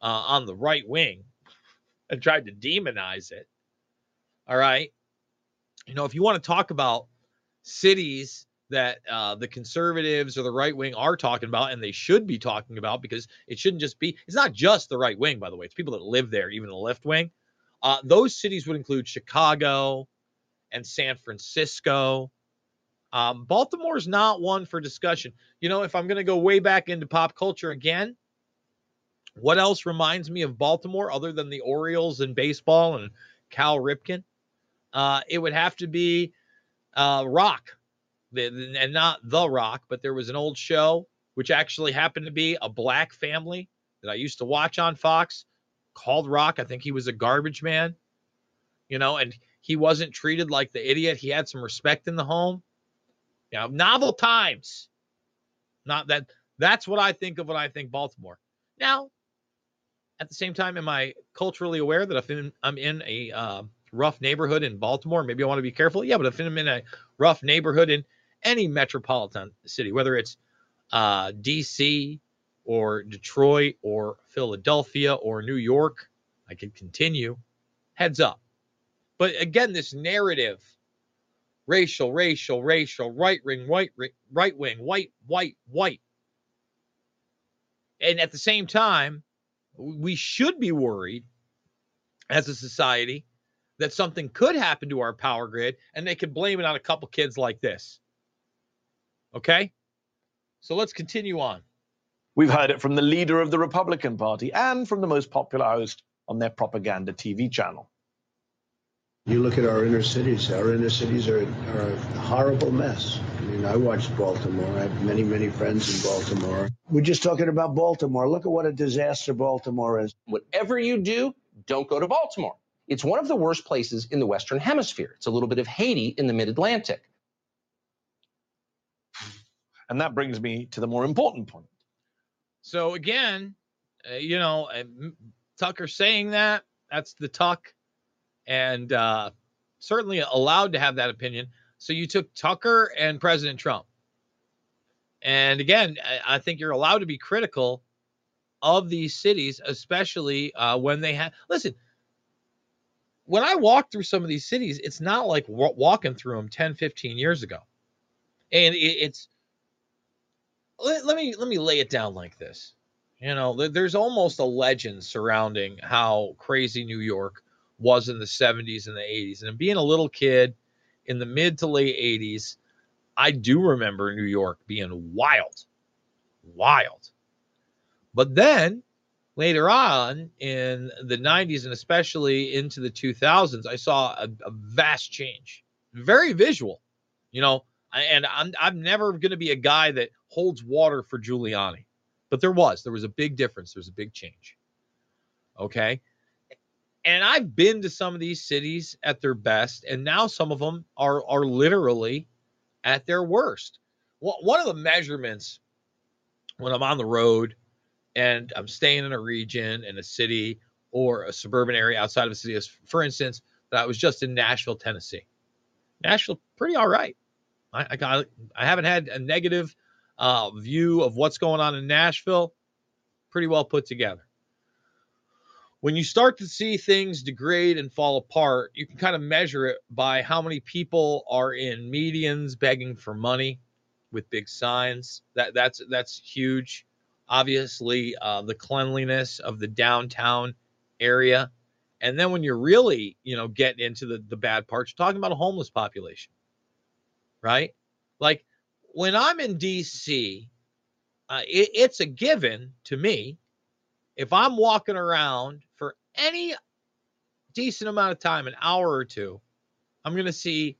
uh, on the right wing and tried to demonize it. All right. You know, if you want to talk about cities that uh, the conservatives or the right wing are talking about, and they should be talking about because it shouldn't just be, it's not just the right wing, by the way, it's people that live there, even the left wing. Uh, those cities would include Chicago and San Francisco. Um, Baltimore is not one for discussion. You know, if I'm going to go way back into pop culture again, what else reminds me of Baltimore other than the Orioles and baseball and Cal Ripken? Uh, it would have to be uh, Roc, and not The Rock, but there was an old show which actually happened to be a black family that I used to watch on Fox called Roc. I think he was a garbage man, you know, and he wasn't treated like the idiot. He had some respect in the home. You know, novel times. Not that that's what I think of when I think Baltimore. Now, at the same time, am I culturally aware that if I'm in a uh, rough neighborhood in Baltimore, maybe I want to be careful? Yeah, but if I'm in a rough neighborhood in any metropolitan city, whether it's uh, DC or Detroit or Philadelphia or New York. I could continue. Heads up. But again, this narrative racial, racial, racial, right wing, white, right wing, white, white, white. And at the same time, we should be worried as a society that something could happen to our power grid and they could blame it on a couple kids like this. Okay? So let's continue on. We've heard it from the leader of the Republican Party and from the most popular host on their propaganda TV channel. You look at our inner cities. Our inner cities are, are a horrible mess. I mean, I watched Baltimore. I have many, many friends in Baltimore. We're just talking about Baltimore. Look at what a disaster Baltimore is. Whatever you do, don't go to Baltimore. It's one of the worst places in the Western Hemisphere. It's a little bit of Haiti in the mid Atlantic. And that brings me to the more important point. So again, uh, you know, uh, Tucker saying that that's the Tuck, and uh, certainly allowed to have that opinion. So you took Tucker and President Trump, and again, I, I think you're allowed to be critical of these cities, especially uh, when they have. Listen, when I walk through some of these cities, it's not like wa- walking through them 10, 15 years ago, and it, it's let, let me let me lay it down like this. You know, th- there's almost a legend surrounding how crazy New York was in the 70s and the 80s. And being a little kid in the mid to late 80s, I do remember New York being wild, wild. But then later on in the 90s and especially into the 2000s, I saw a, a vast change, very visual. You know, and I'm I'm never going to be a guy that holds water for Giuliani, but there was there was a big difference. There was a big change. Okay, and I've been to some of these cities at their best, and now some of them are are literally at their worst. One one of the measurements when I'm on the road and I'm staying in a region in a city or a suburban area outside of a city, for instance, that I was just in Nashville, Tennessee. Nashville, pretty all right. I, I got I haven't had a negative uh, view of what's going on in Nashville. Pretty well put together. When you start to see things degrade and fall apart, you can kind of measure it by how many people are in medians begging for money with big signs. That that's that's huge. Obviously, uh, the cleanliness of the downtown area, and then when you're really, you know, getting into the the bad parts, you're talking about a homeless population right? Like when I'm in DC, uh, it, it's a given to me. If I'm walking around for any decent amount of time, an hour or two, I'm going to see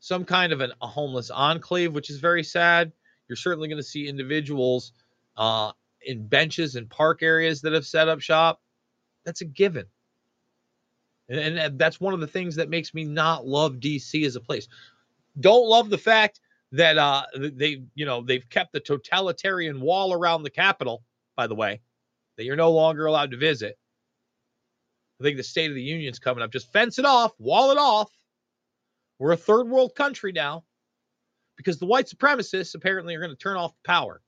some kind of an, a homeless enclave, which is very sad. You're certainly going to see individuals uh, in benches and park areas that have set up shop. That's a given. And, and that's one of the things that makes me not love DC as a place don't love the fact that uh they you know they've kept the totalitarian wall around the capitol by the way that you're no longer allowed to visit i think the state of the union's coming up just fence it off wall it off we're a third world country now because the white supremacists apparently are going to turn off the power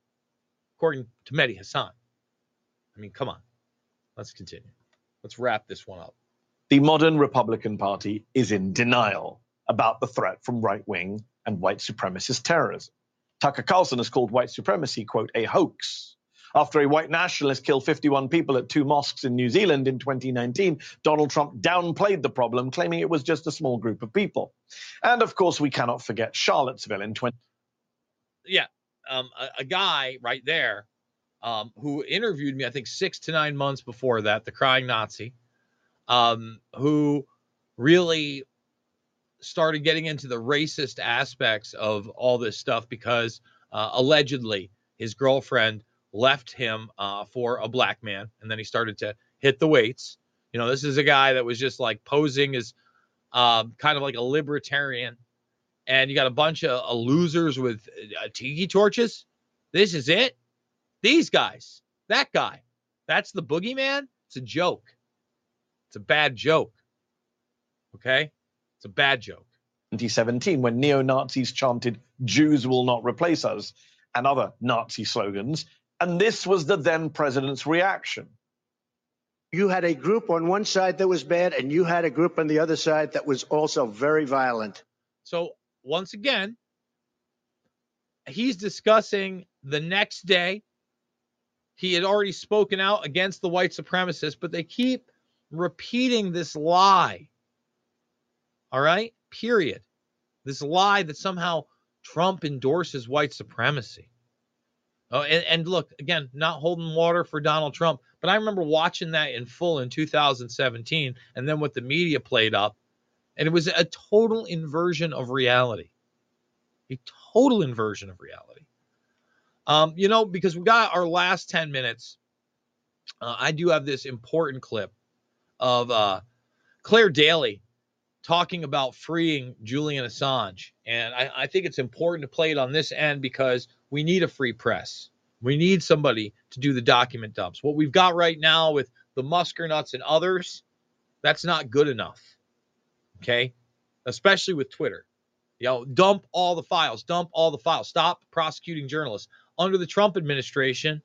according to mehdi hasan i mean come on let's continue let's wrap this one up The modern Republican Party is in denial about the threat from right wing and white supremacist terrorism. Tucker Carlson has called white supremacy, quote, a hoax. After a white nationalist killed 51 people at two mosques in New Zealand in 2019, Donald Trump downplayed the problem, claiming it was just a small group of people. And of course, we cannot forget Charlottesville in 20. yeah, um, a, a guy right there um, who interviewed me, I think six to nine months before that, the crying Nazi, um, who really started getting into the racist aspects of all this stuff because uh, allegedly his girlfriend left him uh, for a black man, and then he started to hit the weights. You know, this is a guy that was just like posing as um, kind of like a libertarian, and you got a bunch of uh, losers with uh, tiki torches. This is it. These guys, that guy, that's the boogeyman. It's a joke. It's a bad joke. Okay, it's a bad joke. 2017 when neo Nazis chanted, Jews will not replace us, and other Nazi slogans. And this was the then president's reaction. You had a group on one side that was bad, and you had a group on the other side that was also very violent. So once again, he's discussing the next day. He had already spoken out against the white supremacists, but they keep repeating this lie. All right, period. This lie that somehow Trump endorses white supremacy. Oh, and, and look, again, not holding water for Donald Trump, but I remember watching that in full in 2017, and then what the media played up And it was a total inversion of reality. A total inversion of reality. Um, you know, because we got our last 10 minutes, uh, I do have this important clip of uh, Clare Daly talking about freeing Julian Assange. And I, I think it's important to play it on this end because we need a free press. We need somebody to do the document dumps. What we've got right now with the Muskernuts and others, that's not good enough. Okay. Especially with Twitter. You know, dump all the files, dump all the files, stop prosecuting journalists. Under the Trump administration,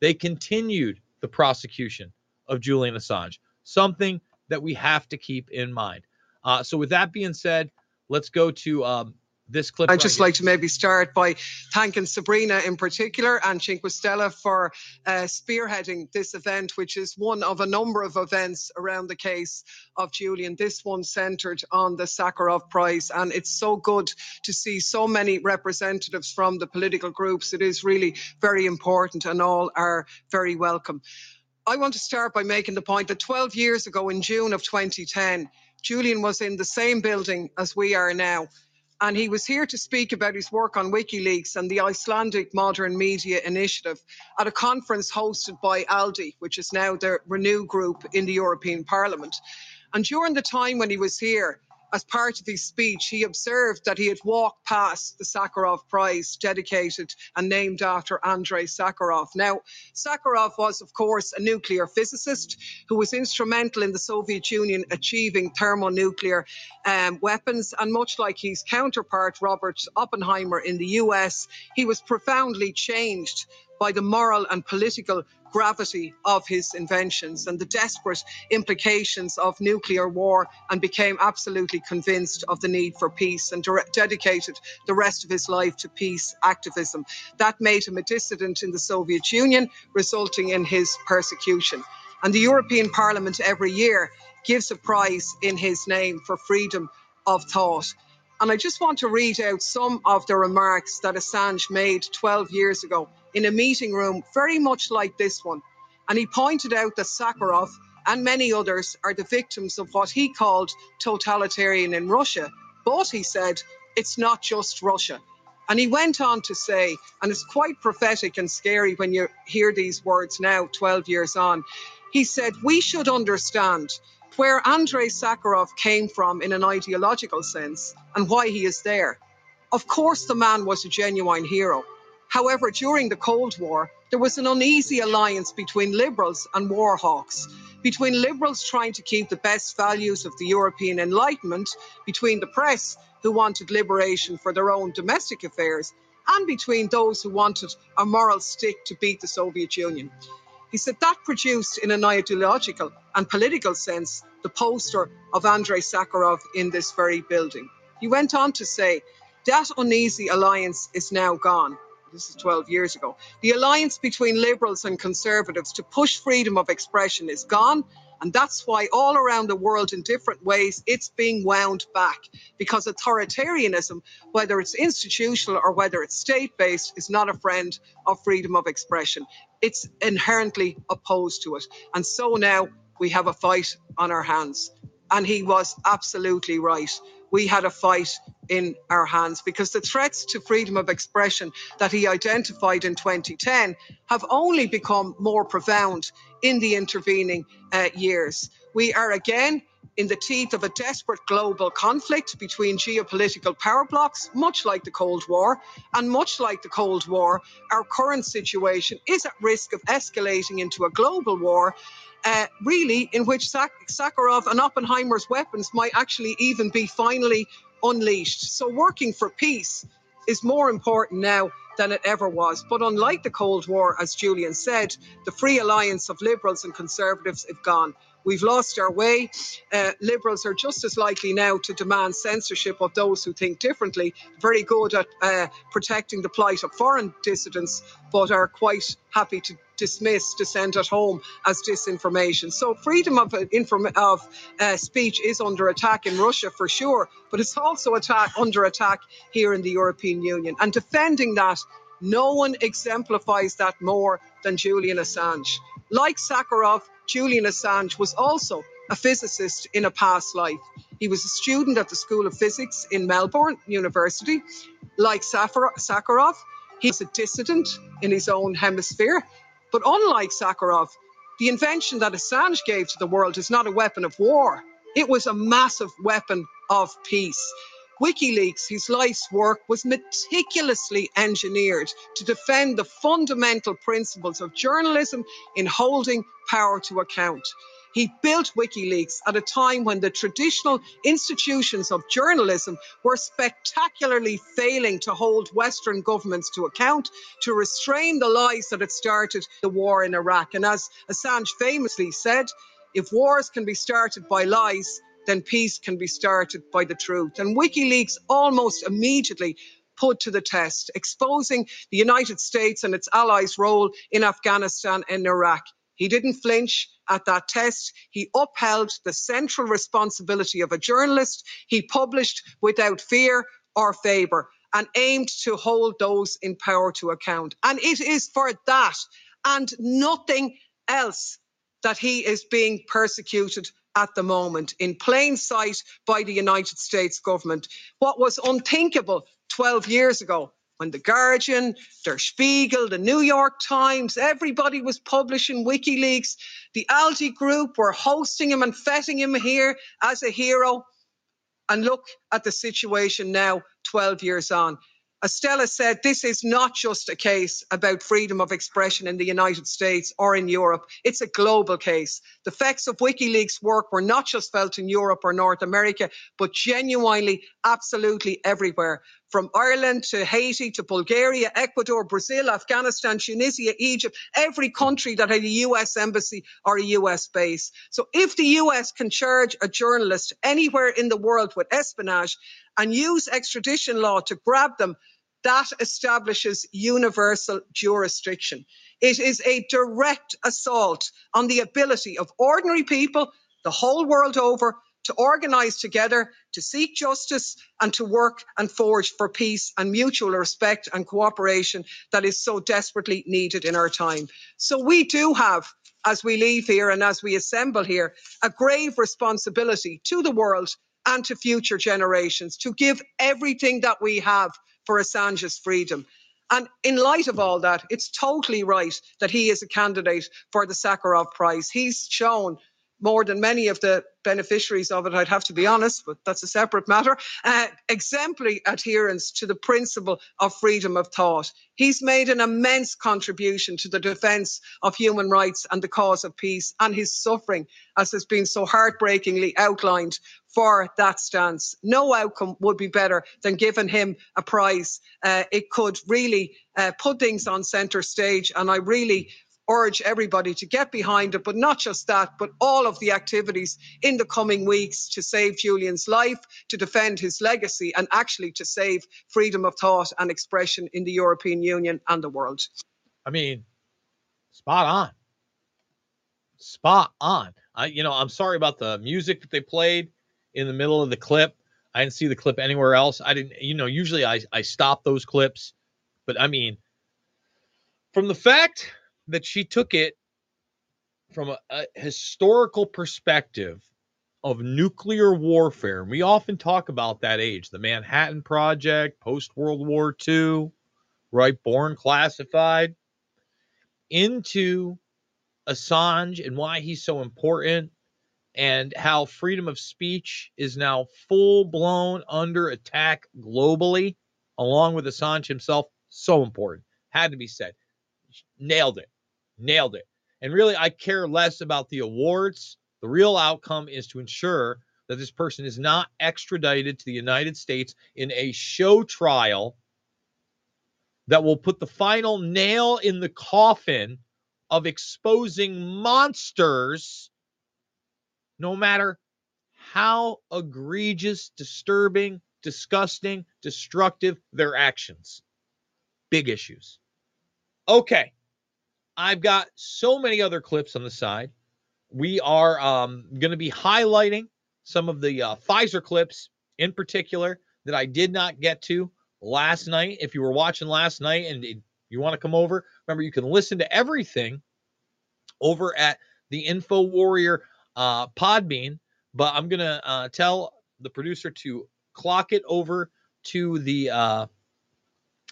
they continued the prosecution of Julian Assange, something that we have to keep in mind. Uh, so, with that being said, let's go to um, this clip. I'd right just here. like to maybe start by thanking Sabrina in particular and Cinque Stelle for uh, spearheading this event, which is one of a number of events around the case of Julian. This one centered on the Sakharov Prize. And it's so good to see so many representatives from the political groups. It is really very important, and all are very welcome. I want to start by making the point that 12 years ago, in June of 2010, Julian was in the same building as we are now. And he was here to speak about his work on WikiLeaks and the Icelandic Modern Media Initiative at a conference hosted by ALDE, which is now the Renew Group in the European Parliament. And during the time when he was here, as part of his speech, he observed that he had walked past the Sakharov Prize dedicated and named after Andrei Sakharov. Now, Sakharov was, of course, a nuclear physicist who was instrumental in the Soviet Union achieving thermonuclear um, weapons. And much like his counterpart, Robert Oppenheimer, in the US, he was profoundly changed by the moral and political gravity of his inventions and the desperate implications of nuclear war and became absolutely convinced of the need for peace and dire- dedicated the rest of his life to peace activism. That made him a dissident in the Soviet Union, resulting in his persecution. And the European Parliament every year gives a prize in his name for freedom of thought. And I just want to read out some of the remarks that Assange made 12 years ago in a meeting room, very much like this one. And he pointed out that Sakharov and many others are the victims of what he called totalitarian in Russia. But he said, it's not just Russia. And he went on to say, and it's quite prophetic and scary when you hear these words now, 12 years on. He said, We should understand where Andrei Sakharov came from in an ideological sense and why he is there. Of course, the man was a genuine hero. However, during the Cold War, there was an uneasy alliance between liberals and war hawks, between liberals trying to keep the best values of the European Enlightenment, between the press, who wanted liberation for their own domestic affairs, and between those who wanted a moral stick to beat the Soviet Union. He said that produced, in an ideological and political sense, the poster of Andrei Sakharov in this very building. He went on to say, that uneasy alliance is now gone. This is 12 years ago. The alliance between liberals and conservatives to push freedom of expression is gone. And that's why, all around the world, in different ways, it's being wound back because authoritarianism, whether it's institutional or whether it's state based, is not a friend of freedom of expression. It's inherently opposed to it. And so now we have a fight on our hands. And he was absolutely right. We had a fight in our hands because the threats to freedom of expression that he identified in 2010 have only become more profound in the intervening uh, years. We are again in the teeth of a desperate global conflict between geopolitical power blocks, much like the Cold War. And much like the Cold War, our current situation is at risk of escalating into a global war. Uh, really, in which Sak- Sakharov and Oppenheimer's weapons might actually even be finally unleashed. So, working for peace is more important now than it ever was. But unlike the Cold War, as Julian said, the free alliance of liberals and conservatives have gone. We've lost our way. Uh, liberals are just as likely now to demand censorship of those who think differently. Very good at uh, protecting the plight of foreign dissidents, but are quite happy to dismiss dissent at home as disinformation. So freedom of uh, inform- of uh, speech is under attack in Russia for sure, but it's also attack under attack here in the European Union. And defending that, no one exemplifies that more than Julian Assange. Like Sakharov, Julian Assange was also a physicist in a past life. He was a student at the School of Physics in Melbourne University. Like Sakharov, he's a dissident in his own hemisphere. But unlike Sakharov, the invention that Assange gave to the world is not a weapon of war. It was a massive weapon of peace. WikiLeaks, whose life's work was meticulously engineered to defend the fundamental principles of journalism in holding power to account. He built WikiLeaks at a time when the traditional institutions of journalism were spectacularly failing to hold Western governments to account, to restrain the lies that had started the war in Iraq. And as Assange famously said, if wars can be started by lies, then peace can be started by the truth. And WikiLeaks almost immediately put to the test, exposing the United States and its allies' role in Afghanistan and Iraq. He didn't flinch at that test. He upheld the central responsibility of a journalist. He published without fear or favour and aimed to hold those in power to account. And it is for that and nothing else that he is being persecuted at the moment in plain sight by the United States government. What was unthinkable 12 years ago when The Guardian, Der Spiegel, the New York Times, everybody was publishing WikiLeaks. The ALDE Group were hosting him and feting him here as a hero. And look at the situation now, 12 years on. As Stella said, this is not just a case about freedom of expression in the United States or in Europe. It's a global case. The effects of WikiLeaks' work were not just felt in Europe or North America, but genuinely, absolutely everywhere. From Ireland to Haiti to Bulgaria, Ecuador, Brazil, Afghanistan, Tunisia, Egypt, every country that had a US embassy or a US base. So if the US can charge a journalist anywhere in the world with espionage, and use extradition law to grab them, that establishes universal jurisdiction. It is a direct assault on the ability of ordinary people the whole world over to organise together, to seek justice, and to work and forge for peace and mutual respect and cooperation that is so desperately needed in our time. So we do have, as we leave here and as we assemble here, a grave responsibility to the world and to future generations to give everything that we have for Assange's freedom. And in light of all that, it's totally right that he is a candidate for the Sakharov Prize. He's shown more than many of the beneficiaries of it, I'd have to be honest, but that's a separate matter, uh, exemplary adherence to the principle of freedom of thought. He's made an immense contribution to the defence of human rights and the cause of peace, and his suffering, as has been so heartbreakingly outlined, for that stance. No outcome would be better than giving him a prize. Uh, it could really uh, put things on centre stage, and I really urge everybody to get behind it, but not just that, but all of the activities in the coming weeks to save Julian's life, to defend his legacy, and actually to save freedom of thought and expression in the European Union and the world. I mean, spot on. Spot on. I, you know, I'm sorry about the music that they played in the middle of the clip. I didn't see the clip anywhere else. I didn't, you know, usually I, I stop those clips, but I mean, from the fact that she took it from a, a historical perspective of nuclear warfare. We often talk about that age, the Manhattan Project, post World War II, right? Born classified, into Assange and why he's so important, and how freedom of speech is now full blown under attack globally, along with Assange himself. So important. Had to be said. Nailed it. Nailed it. And really, I care less about the awards. The real outcome is to ensure that this person is not extradited to the United States in a show trial that will put the final nail in the coffin of exposing monsters, no matter how egregious, disturbing, disgusting, destructive their actions. Big issues. Okay. I've got so many other clips on the side. We are um, going to be highlighting some of the uh, Pfizer clips in particular that I did not get to last night. If you were watching last night and you want to come over, remember you can listen to everything over at the Info Warrior uh, Podbean, but I'm gonna uh, tell the producer to clock it over to the uh,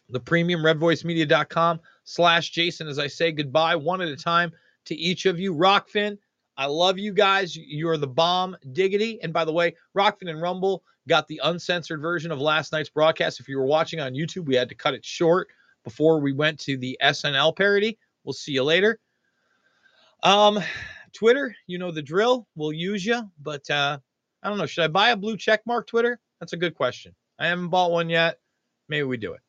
the premium redvoicemedia.com slash Jason as I say goodbye one at a time to each of you. Rokfin, I love you guys. You're the bomb diggity. And by the way, Rokfin and Rumble got the uncensored version of last night's broadcast. If you were watching on YouTube, we had to cut it short before we went to the SNL parody. We'll see you later. Um, Twitter, you know the drill. We'll use you, but uh, I don't know. Should I buy a blue check mark Twitter? That's a good question. I haven't bought one yet. Maybe we do it.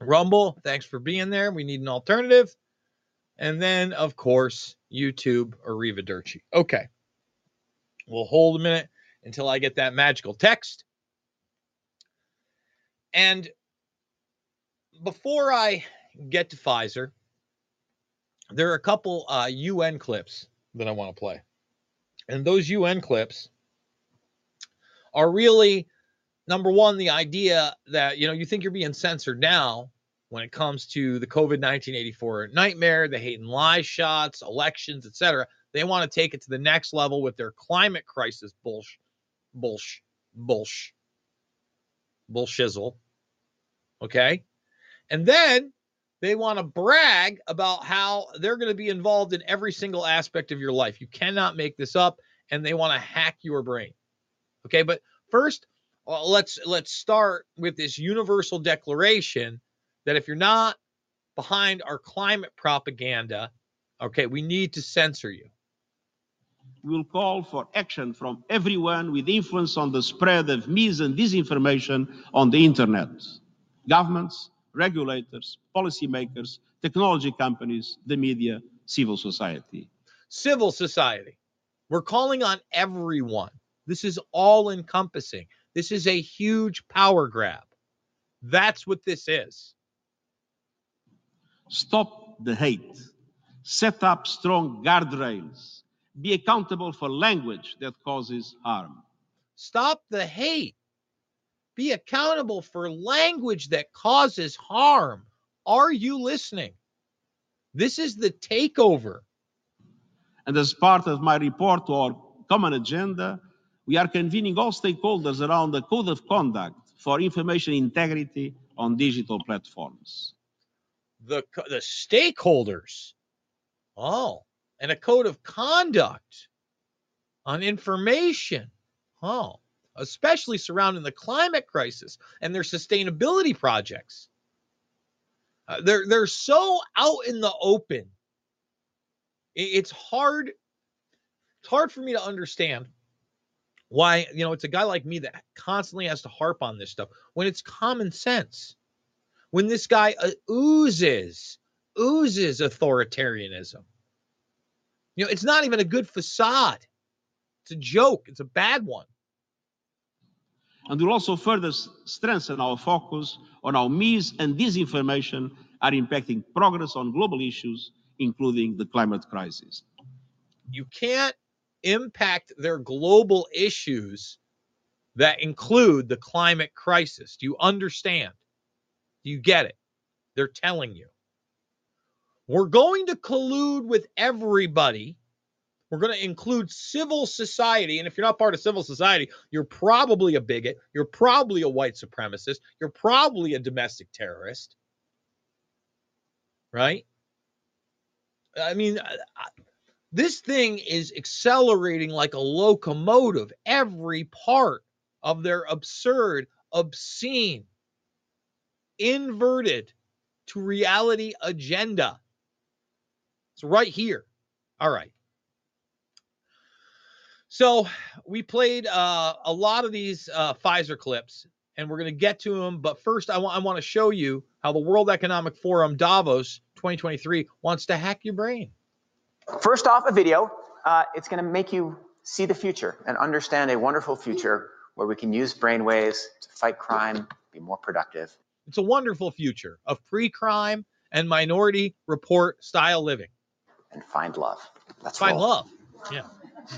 Rumble, thanks for being there. We need an alternative. And then, of course, YouTube or Riva Okay. We'll hold a minute until I get that magical text. And before I get to Pfizer, there are a couple uh, UN clips that I want to play. And those UN clips are really number one, the idea that, you know, you think you're being censored now when it comes to the COVID 1984 nightmare, the hate and lie shots, elections, etc. They want to take it to the next level with their climate crisis bullsh, bullsh, bullsh, bullshizzle. Okay. And then they want to brag about how they're going to be involved in every single aspect of your life. You cannot make this up, and they want to hack your brain. Okay, but first, well, let's let's start with this universal declaration that if you're not behind our climate propaganda, okay, we need to censor you. We will call for action from everyone with influence on the spread of mis and disinformation on the internet. Governments, regulators, policymakers, technology companies, the media, civil society. Civil society. We're calling on everyone. This is all encompassing. This is a huge power grab. That's what this is. Stop the hate. Set up strong guardrails. Be accountable for language that causes harm. Stop the hate be accountable for language that causes harm. Are you listening? This is the takeover. And as part of my report to our common agenda, we are convening all stakeholders around the code of conduct for information integrity on digital platforms. The, the stakeholders. Oh, and a code of conduct on information. Oh, especially surrounding the climate crisis and their sustainability projects. Uh, they're they're so out in the open. It's hard it's hard for me to understand why, you know, it's a guy like me that constantly has to harp on this stuff when it's common sense. When this guy uh, oozes oozes authoritarianism. You know, it's not even a good facade. It's a joke. It's a bad one and will also further strengthen our focus on how mis and disinformation are impacting progress on global issues, including the climate crisis. You can't impact their global issues that include the climate crisis. Do you understand? Do you get it? They're telling you. We're going to collude with everybody we're going to include civil society. And if you're not part of civil society, you're probably a bigot. You're probably a white supremacist. You're probably a domestic terrorist. Right? I mean, this thing is accelerating like a locomotive. Every part of their absurd, obscene, inverted to reality agenda. It's right here. All right. So we played uh, a lot of these uh, Pfizer clips, and we're going to get to them. But first, I want I want to show you how the World Economic Forum Davos 2023 wants to hack your brain. First off, a video. Uh, it's going to make you see the future and understand a wonderful future where we can use brainwaves to fight crime, be more productive. It's a wonderful future of pre-crime and minority report style living. And find love. Let's find roll. love. Yeah.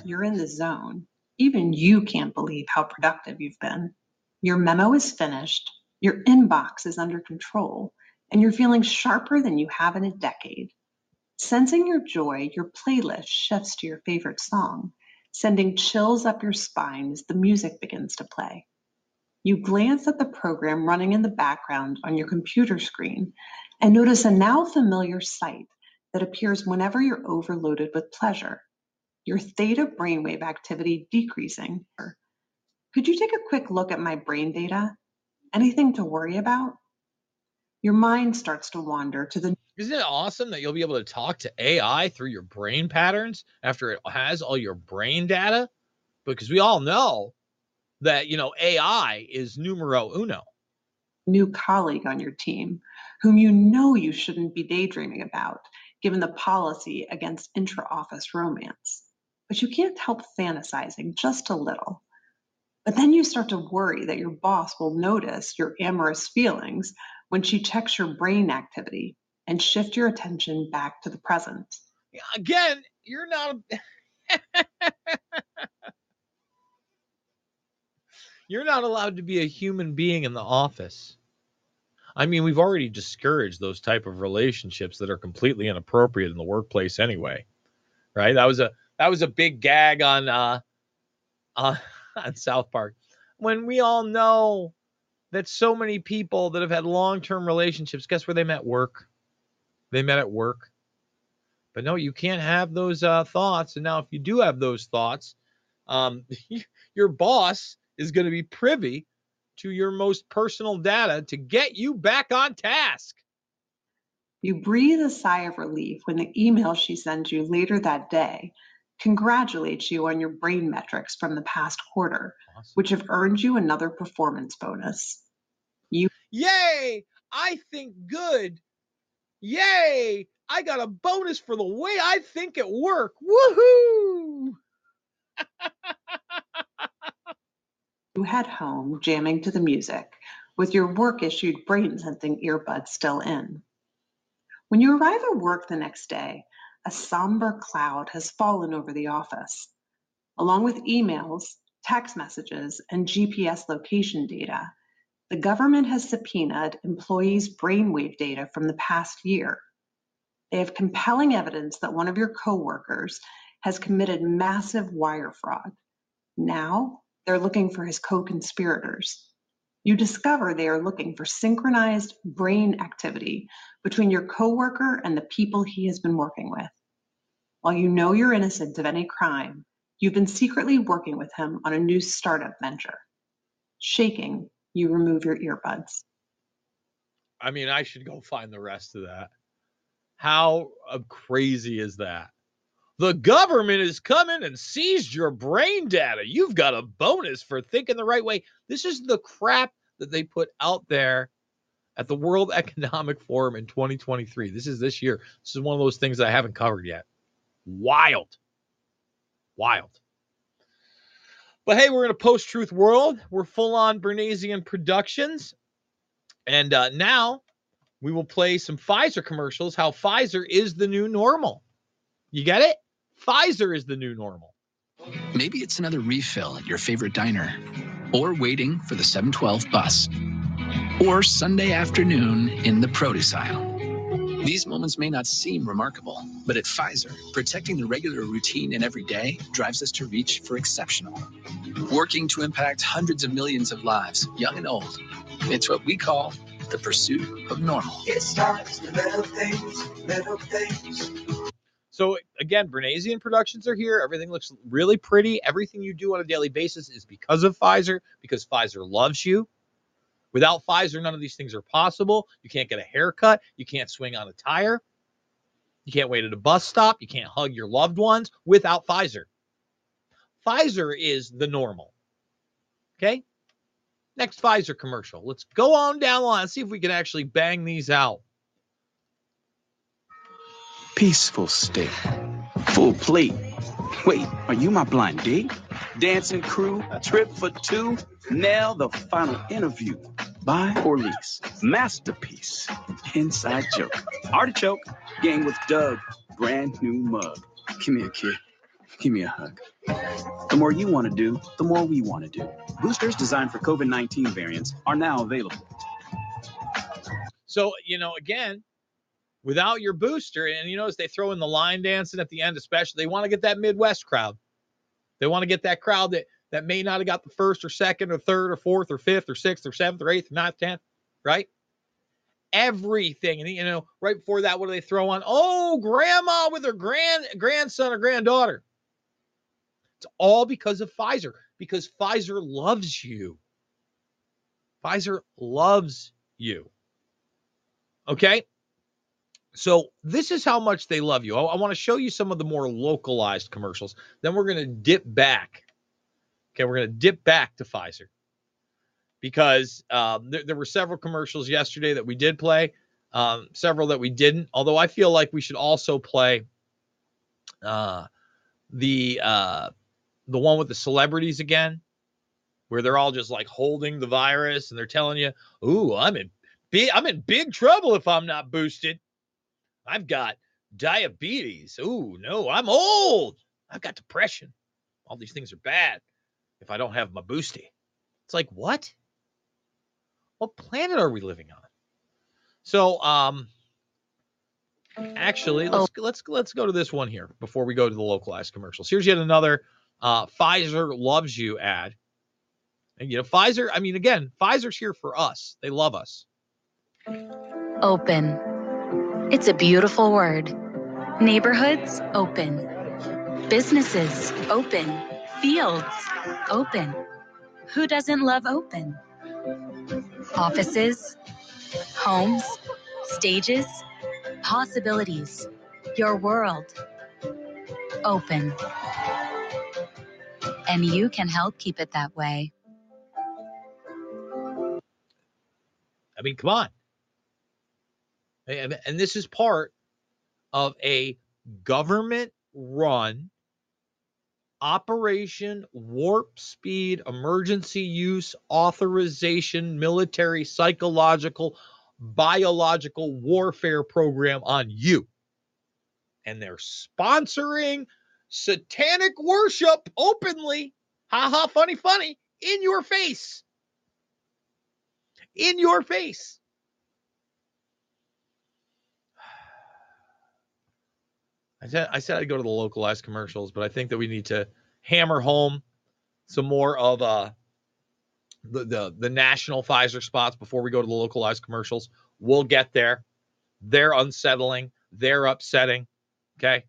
You're in the zone. Even you can't believe how productive you've been. Your memo is finished, your inbox is under control, and you're feeling sharper than you have in a decade. Sensing your joy, your playlist shifts to your favorite song, sending chills up your spine as the music begins to play. You glance at the program running in the background on your computer screen and notice a now familiar sight that appears whenever you're overloaded with pleasure. Your theta brainwave activity decreasing. Could you take a quick look at my brain data? Anything to worry about? Your mind starts to wander to the Isn't it awesome that you'll be able to talk to AI through your brain patterns after it has all your brain data? Because we all know that, you know, AI is numero uno. new colleague on your team whom you know you shouldn't be daydreaming about, given the policy against intra office romance. But you can't help fantasizing just a little. But then you start to worry that your boss will notice your amorous feelings when she checks your brain activity and shift your attention back to the present. Again, you're not You're not allowed to be a human being in the office. I mean, we've already discouraged those type of relationships that are completely inappropriate in the workplace anyway. Right? That was a that was a big gag on uh on, on South Park. When we all know that so many people that have had long-term relationships, guess where they met? Work. They met at work. But no, you can't have those uh, thoughts. And now, if you do have those thoughts, um, your boss is going to be privy to your most personal data to get you back on task. You breathe a sigh of relief when the email she sends you later that day congratulates you on your brain metrics from the past quarter, which have earned you another performance bonus. You Yay! I think good. Yay! I got a bonus for the way I think at work. Woohoo! you head home jamming to the music with your work issued brain sensing earbuds still in. When you arrive at work the next day, a somber cloud has fallen over the office. Along with emails, text messages, and GPS location data, the government has subpoenaed employees' brainwave data from the past year. They have compelling evidence that one of your coworkers has committed massive wire fraud. Now they're looking for his co conspirators. You discover they are looking for synchronized brain activity between your coworker and the people he has been working with. While you know you're innocent of any crime, you've been secretly working with him on a new startup venture. Shaking, you remove your earbuds. I mean, I should go find the rest of that. How uh, crazy is that? The government is coming and seized your brain data. You've got a bonus for thinking the right way. This is the crap that they put out there at the World Economic Forum in 2023. This is this year. This is one of those things that I haven't covered yet. Wild. Wild. But hey, we're in a post truth world. We're full on Bernaysian Productions. And uh, now we will play some Pfizer commercials, how Pfizer is the new normal. You get it? Pfizer is the new normal. Maybe it's another refill at your favorite diner, or waiting for the 712 bus, or Sunday afternoon in the produce aisle. These moments may not seem remarkable, but at Pfizer, protecting the regular routine in every day drives us to reach for exceptional. Working to impact hundreds of millions of lives, young and old. It's what we call the pursuit of normal. It starts with little things, little things. So again, Bernaysian Productions are here. Everything looks really pretty. Everything you do on a daily basis is because of Pfizer, because Pfizer loves you. Without Pfizer, none of these things are possible. You can't get a haircut. You can't swing on a tire. You can't wait at a bus stop. You can't hug your loved ones without Pfizer. Pfizer is the normal. Okay? Next Pfizer commercial. Let's go on down the line. And see if we can actually bang these out. Peaceful state. Full plate. Wait, are you my blind date? Dancing crew, trip for two, Now the final interview. Buy or lease. Masterpiece. Inside joke. Artichoke. Gang with Doug. Brand new mug. Give me a kid. Give me a hug. The more you want to do, the more we want to do. Boosters designed for COVID 19 variants are now available. So, you know, again, without your booster, and you notice they throw in the line dancing at the end, especially they want to get that Midwest crowd. They want to get that crowd that that may not have got the first or second or third or fourth or fifth or sixth or seventh or eighth or ninth, tenth, right? Everything. And you know, right before that, what do they throw on? Oh, grandma with her grand grandson or granddaughter. It's all because of Pfizer, because Pfizer loves you. Pfizer loves you. Okay. So this is how much they love you. I, I want to show you some of the more localized commercials. Then we're going to dip back. Okay, we're going to dip back to Pfizer because um, there, there were several commercials yesterday that we did play, um, several that we didn't. Although I feel like we should also play uh, the uh, the one with the celebrities again, where they're all just like holding the virus and they're telling you, "Ooh, I'm in I'm in big trouble if I'm not boosted. I've got diabetes. Ooh, no, I'm old. I've got depression. All these things are bad if I don't have my boosty." It's like what? What planet are we living on? So, um, actually, let's let's let's go to this one here before we go to the localized commercials. Here's yet another uh, Pfizer loves you ad. And you know, Pfizer. I mean, again, Pfizer's here for us. They love us. Open. It's a beautiful word. Neighborhoods open. Businesses open. Fields open. Who doesn't love open? Offices, homes, stages, possibilities. Your world open. And you can help keep it that way. I mean, come on. And, this is part of a government run Operation Warp Speed Emergency Use Authorization Military Psychological Biological Warfare Program on you. And they're sponsoring satanic worship openly. Ha ha, funny, funny, in your face. In your face. I said I said I'd go to the localized commercials, but I think that we need to hammer home some more of uh the the, the national Pfizer spots before we go to the localized commercials. We'll get there. They're unsettling. They're upsetting. Okay.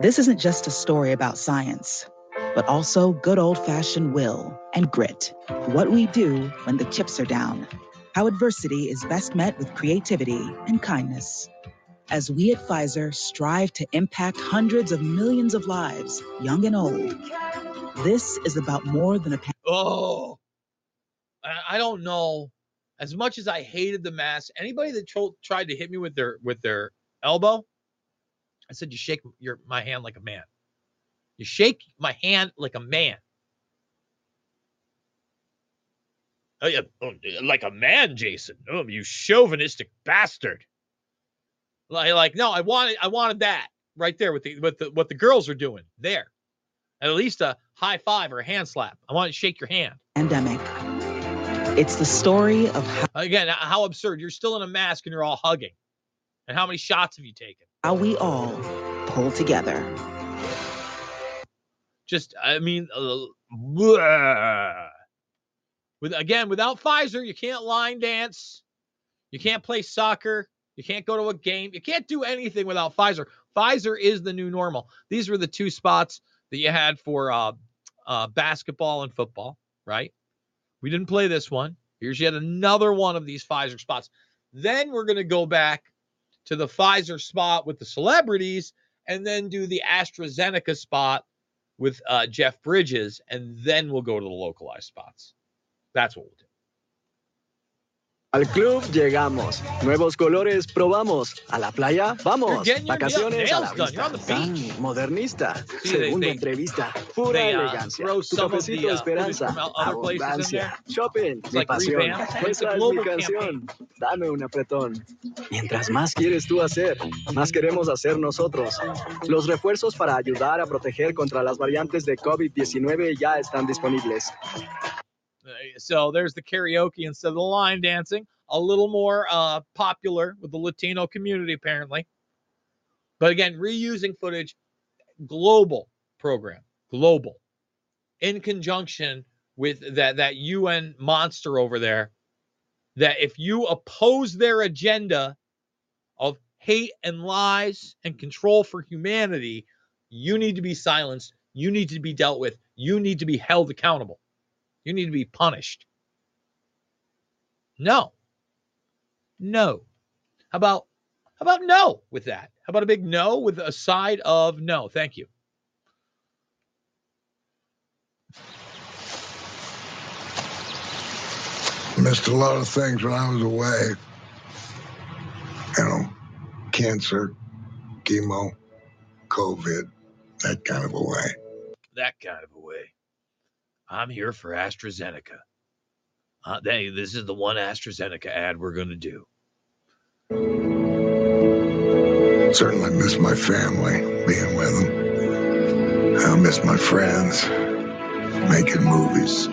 This isn't just a story about science, but also good old fashioned will and grit. What we do when the chips are down. How adversity is best met with creativity and kindness. As we at Pfizer strive to impact hundreds of millions of lives, young and old, this is about more than a pandemic. Oh, I don't know. As much as I hated the mask, anybody that tro- tried to hit me with their with their elbow, I said, "You shake your my hand like a man. You shake my hand like a man." Oh yeah, oh, like a man, Jason. Oh, you chauvinistic bastard. Like, like no, I wanted I wanted that right there with the with the what the girls are doing there. At least a high five or a hand slap. I want to shake your hand. pandemic. It's the story of how Again, how absurd. You're still in a mask and you're all hugging. And how many shots have you taken? How we all pull together. Just, I mean, uh, with again, without Pfizer, you can't line dance, you can't play soccer, you can't go to a game, you can't do anything without Pfizer. Pfizer is the new normal. These were the two spots that you had for uh, uh, basketball and football, right? We didn't play this one. Here's yet another one of these Pfizer spots. Then we're going to go back to the Pfizer spot with the celebrities and then do the AstraZeneca spot with uh, Jeff Bridges. And then we'll go to the localized spots. That's what we'll do. Al club llegamos, nuevos colores probamos, a la playa vamos, vacaciones a la vista. Tan modernista, segunda entrevista, pura elegancia, tu cafecito de esperanza, abundancia, shopping, mi pasión, esa es mi canción, dame un apretón. Mientras más quieres tú hacer, más queremos hacer nosotros. Los refuerzos para ayudar a proteger contra las variantes de COVID-19 ya están disponibles. So there's the karaoke instead of the line dancing. a little more uh, popular with the Latino community, apparently. But again, reusing footage, global program, global, in conjunction with that that UN monster over there. That if you oppose their agenda of hate and lies and control for humanity, you need to be silenced. You need to be dealt with. You need to be held accountable. You need to be punished. No. No. How about how about no with that? How about a big no with a side of no? Thank you. Missed a lot of things when I was away. You know, cancer, chemo, COVID, that kind of a way. That kind of a way. I'm here for AstraZeneca. Uh, they, this is the one AstraZeneca ad we're going to do. Certainly miss my family, being with them. I miss my friends, making movies.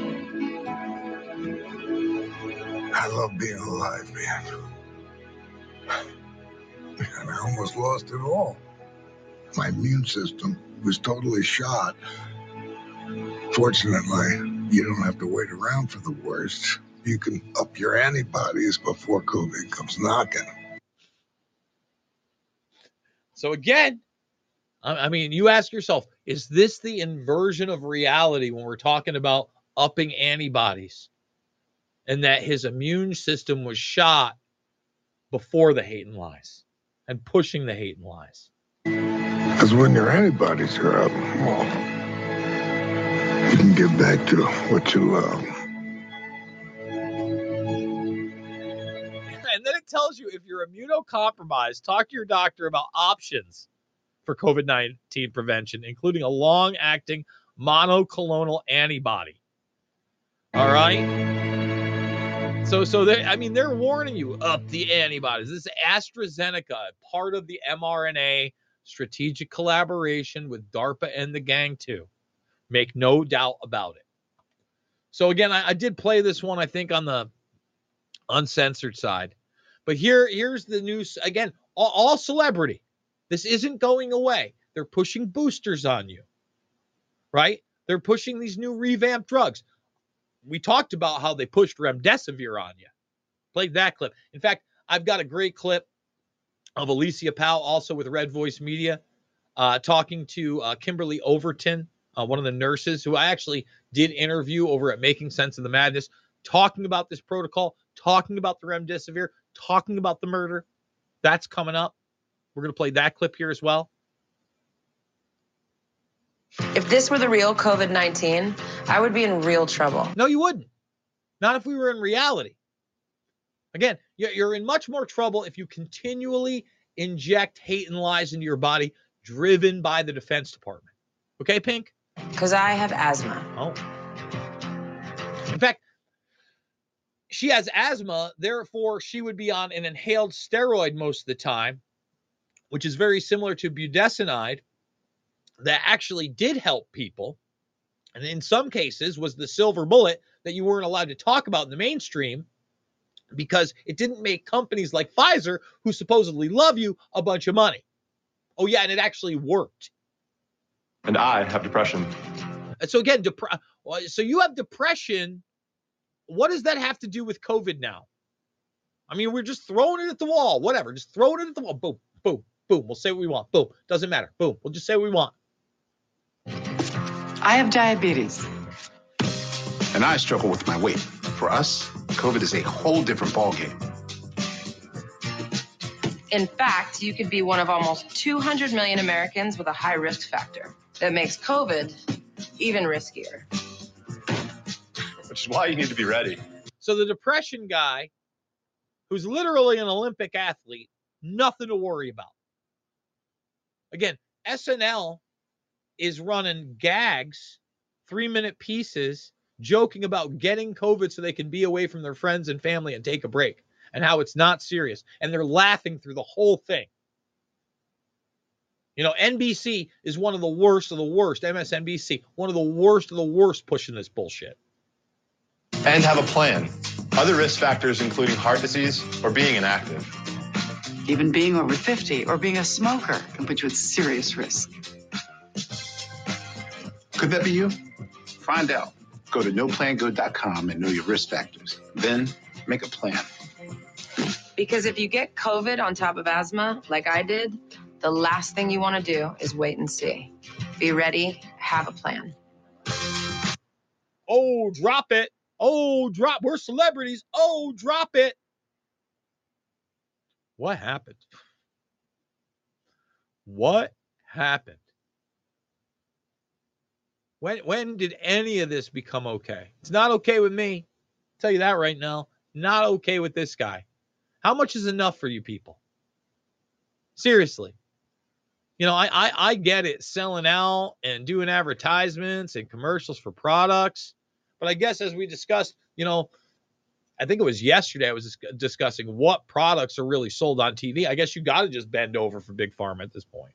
I love being alive, man. And I almost lost it all. My immune system was totally shot. Fortunately, you don't have to wait around for the worst. You can up your antibodies before COVID comes knocking. So again, I I mean, you ask yourself, is this the inversion of reality when we're talking about upping antibodies? And that his immune system was shot before the hate and lies and pushing the hate and lies. Because when your antibodies are up, well, you can get back to what you love. And then it tells you if you're immunocompromised, talk to your doctor about options for COVID 19 prevention, including a long acting monoclonal antibody. All right. So, so they, I mean, they're warning you up the antibodies. This is AstraZeneca, part of the mRNA strategic collaboration with DARPA and the gang, too. Make no doubt about it. So, again, I, I did play this one, I think, on the uncensored side. But here, here's the news again. All, all celebrity. This isn't going away. They're pushing boosters on you, right? They're pushing these new revamped drugs. We talked about how they pushed remdesivir on you. Played that clip. In fact, I've got a great clip of Alicia Powell, also with Red Voice Media, uh, talking to uh, Kimberly Overton, uh, one of the nurses who I actually did interview over at Making Sense of the Madness, talking about this protocol, talking about the remdesivir, talking about the murder. That's coming up. We're going to play that clip here as well. If this were the real COVID 19, I would be in real trouble. No, you wouldn't. Not if we were in reality. Again, you're you're in much more trouble if you continually inject hate and lies into your body, driven by the Defense Department. Okay, Pink? Because I have asthma. Oh. In fact, she has asthma, therefore, she would be on an inhaled steroid most of the time, which is very similar to budesonide, that actually did help people. And in some cases, was the silver bullet that you weren't allowed to talk about in the mainstream because it didn't make companies like Pfizer, who supposedly love you, a bunch of money. Oh, yeah, and it actually worked. And I have depression. So again, depre- so you have depression. What does that have to do with COVID now? I mean, we're just throwing it at the wall. Whatever, just throwing it at the wall. Boom, boom, boom. We'll say what we want. Boom. Doesn't matter. Boom. We'll just say what we want. I have diabetes. And I struggle with my weight. For us, COVID is a whole different ballgame. In fact, you could be one of almost 200 million Americans with a high risk factor that makes COVID even riskier. Which is why you need to be ready. So the depression guy, who's literally an Olympic athlete, nothing to worry about. Again, SNL is running gags, three minute pieces, joking about getting COVID so they can be away from their friends and family and take a break and how it's not serious. And they're laughing through the whole thing. You know, NBC is one of the worst of the worst. MSNBC, one of the worst of the worst pushing this bullshit. And have a plan. Other risk factors, including heart disease or being inactive. Even being over 50 or being a smoker can put you at serious risk. Could that be you? Find out. Go to knowplango.com and know your risk factors. Then make a plan. Because if you get COVID on top of asthma, like I did, the last thing you want to do is wait and see. Be ready, have a plan. Oh, drop it. Oh, drop. We're celebrities. Oh, drop it. What happened? What happened? When when did any of this become okay? It's not okay with me. I'll tell you that right now. Not okay with this guy. How much is enough for you people? Seriously. You know, I, I I get it selling out and doing advertisements and commercials for products. But I guess as we discussed, you know, I think it was yesterday I was dis- discussing what products are really sold on TV. I guess you got to just bend over for Big Pharma at this point.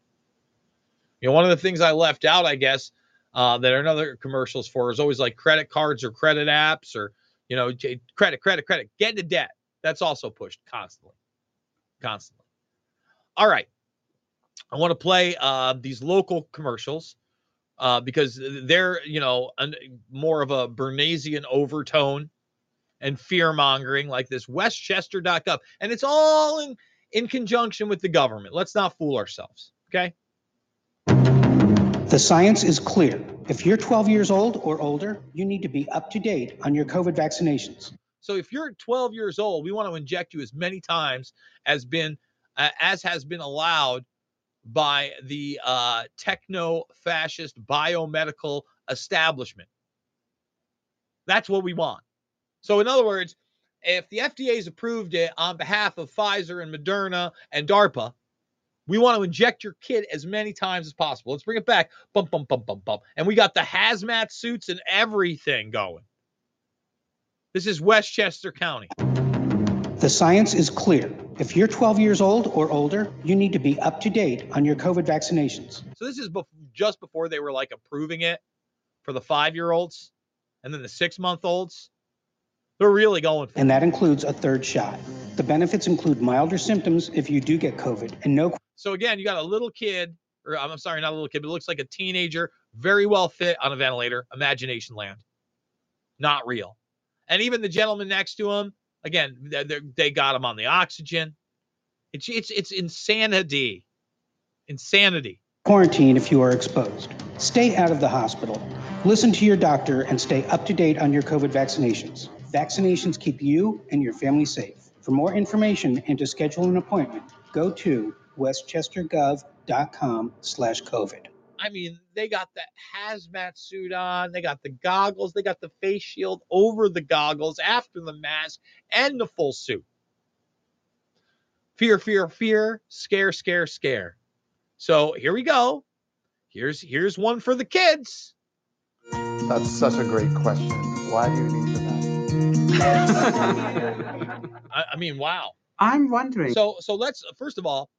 You know, one of the things I left out, I guess, uh, that are another commercials for is always like credit cards or credit apps or, you know, credit, credit, credit, get into debt. That's also pushed constantly, constantly. All right. I want to play uh, these local commercials uh, because they're, you know, an, more of a Bernaysian overtone and fear mongering like this westchester.gov. And it's all in, in conjunction with the government. Let's not fool ourselves. Okay. The science is clear. If you're 12 years old or older, you need to be up to date on your COVID vaccinations. So if you're 12 years old, we want to inject you as many times as been uh, as has been allowed by the uh, techno-fascist biomedical establishment. That's what we want. So in other words, if the FDA's approved it on behalf of Pfizer and Moderna and DARPA, we want to inject your kid as many times as possible. Let's bring it back. Bump, bump, bump, bump, bump. And we got the hazmat suits and everything going. This is Westchester County. The science is clear. If you're 12 years old or older, you need to be up to date on your COVID vaccinations. So this is just before they were like approving it for the five-year-olds and then the six-month-olds. They're really going for And that includes a third shot. The benefits include milder symptoms if you do get COVID and no So again, you got a little kid, or I'm sorry, not a little kid, but it looks like a teenager, very well fit on a ventilator. Imagination land, not real. And even the gentleman next to him, again, they they- got him on the oxygen. It's it's it's insanity, insanity. quarantine if you are exposed. Stay out of the hospital. Listen to your doctor and stay up to date on your COVID vaccinations. Vaccinations keep you and your family safe. For more information and to schedule an appointment, go to westchestergov.com slash COVID. I mean, they got that hazmat suit on, they got the goggles, they got the face shield over the goggles, after the mask, and the full suit. Fear, fear, fear, scare, scare, scare. So here we go. Here's here's one for the kids. That's such a great question. Why do you need the I, I mean, wow. I'm wondering. So so let's first of all,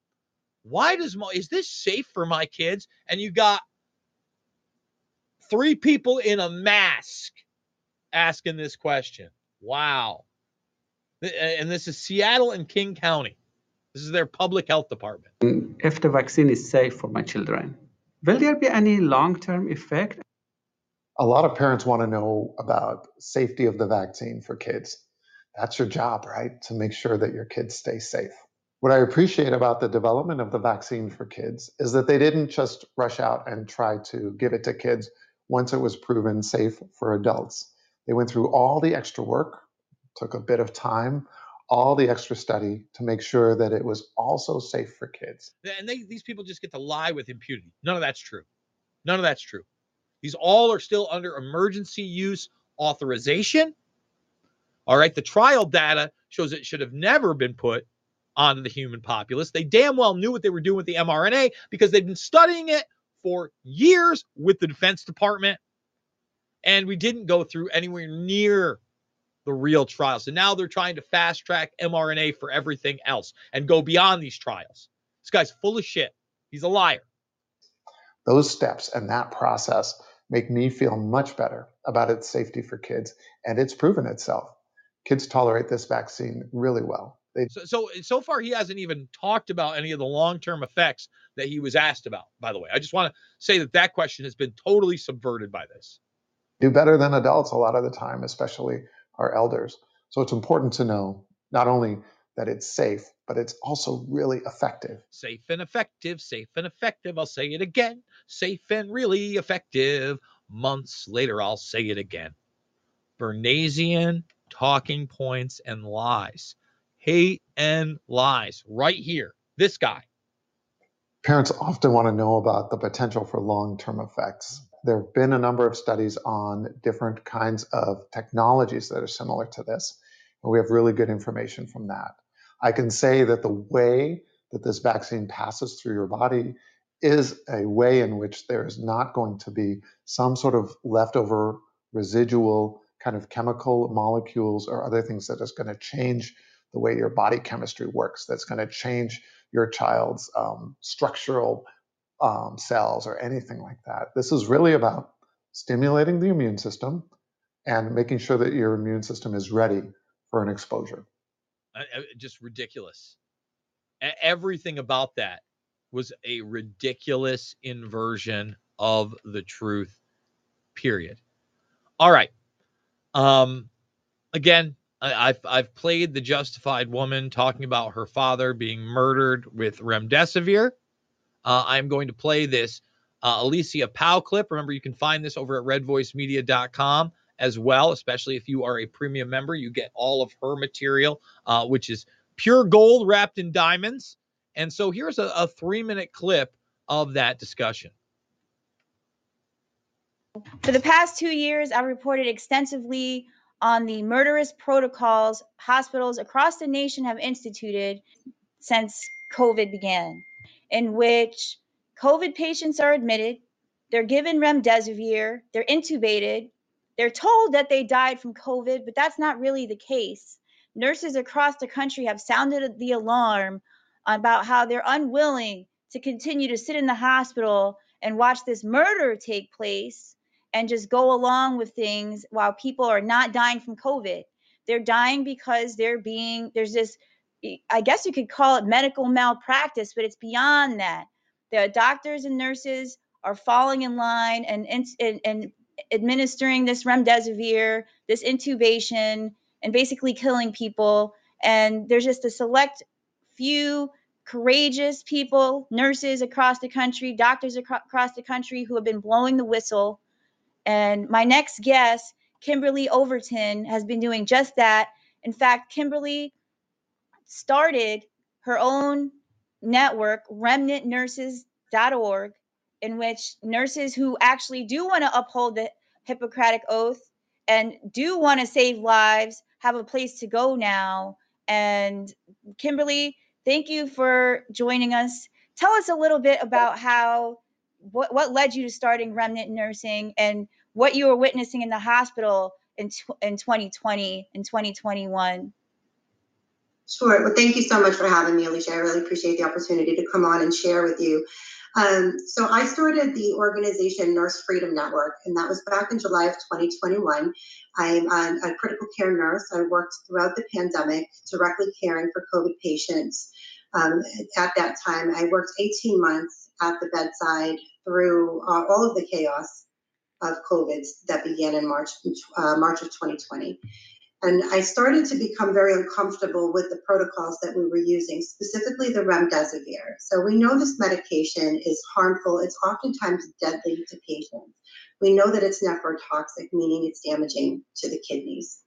why does mo is this safe for my kids? And you got three people in a mask asking this question. Wow. And this is Seattle and King County. This is their public health department. if the vaccine is safe for my children, will there be any long-term effect? A lot of parents want to know about safety of the vaccine for kids. That's your job, right? To make sure that your kids stay safe. What I appreciate about the development of the vaccine for kids is that they didn't just rush out and try to give it to kids once it was proven safe for adults. They went through all the extra work, took a bit of time, all the extra study to make sure that it was also safe for kids. And they, these people just get to lie with impunity. None of that's true. None of that's true. These all are still under emergency use authorization. All right. The trial data shows it should have never been put on the human populace. They damn well knew what they were doing with the mRNA because they've been studying it for years with the Defense Department. And we didn't go through anywhere near the real trials. So now they're trying to fast track mRNA for everything else and go beyond these trials. This guy's full of shit. He's a liar. Those steps and that process make me feel much better about its safety for kids, and it's proven itself. Kids tolerate this vaccine really well. They So, so so far he hasn't even talked about any of the long-term effects that he was asked about. By the way, I just want to say that that question has been totally subverted by this. do better than adults a lot of the time, especially our elders. So it's important to know not only that it's safe, but it's also really effective. Safe and effective, safe and effective. I'll say it again. Safe and really effective. Months later, I'll say it again. Bernaysian talking points and lies. Hate and lies. Right here. This guy. Parents often want to know about the potential for long term effects. There have been a number of studies on different kinds of technologies that are similar to this, and we have really good information from that. I can say that the way that this vaccine passes through your body is a way in which there is not going to be some sort of leftover residual kind of chemical molecules or other things that is going to change the way your body chemistry works, that's going to change your child's um, structural um, cells or anything like that. This is really about stimulating the immune system and making sure that your immune system is ready for an exposure. Just ridiculous. Everything about that was a ridiculous inversion of the truth. Period. All right. Um, again, I, I've I've played the justified woman talking about her father being murdered with remdesivir. Uh, I'm going to play this uh, Alicia Powell clip. Remember, you can find this over at redvoicemedia.com as well, especially if you are a premium member. You get all of her material, uh, which is pure gold wrapped in diamonds. And so here's a, a three minute clip of that discussion. For the past two years, I've reported extensively on the murderous protocols hospitals across the nation have instituted since COVID began, in which COVID patients are admitted, they're given remdesivir, they're intubated, they're told that they died from COVID, but that's not really the case. Nurses across the country have sounded the alarm about how they're unwilling to continue to sit in the hospital and watch this murder take place and just go along with things while people are not dying from COVID. They're dying because they're being, there's this, I guess you could call it medical malpractice, but it's beyond that. The doctors and nurses are falling in line and, and, and administering this remdesivir, this intubation, and basically killing people. And there's just a select few courageous people, nurses across the country, doctors acro- across the country who have been blowing the whistle. And my next guest, Kimberly Overton, has been doing just that. In fact, Kimberly started her own network, remnantnurses.org, in which nurses who actually do want to uphold the Hippocratic Oath and do want to save lives have a place to go now. And Kimberly, thank you for joining us. Tell us a little bit about how what, what led you to starting Remnant Nursing and what you were witnessing in the hospital in, tw- in 2020 and 2021. Sure. Well, thank you so much for having me, Alicia. I really appreciate the opportunity to come on and share with you. Um, so I started the organization Nurse Freedom Network, and that was back in July of 2021. I'm a critical care nurse. I worked throughout the pandemic directly caring for COVID patients. Um, at that time, I worked 18 months at the bedside through uh, all of the chaos of COVID that began in March, uh, March of 2020. And I started to become very uncomfortable with the protocols that we were using, specifically the remdesivir. So we know this medication is harmful. It's oftentimes deadly to patients. We know that it's nephrotoxic, meaning it's damaging to the kidneys.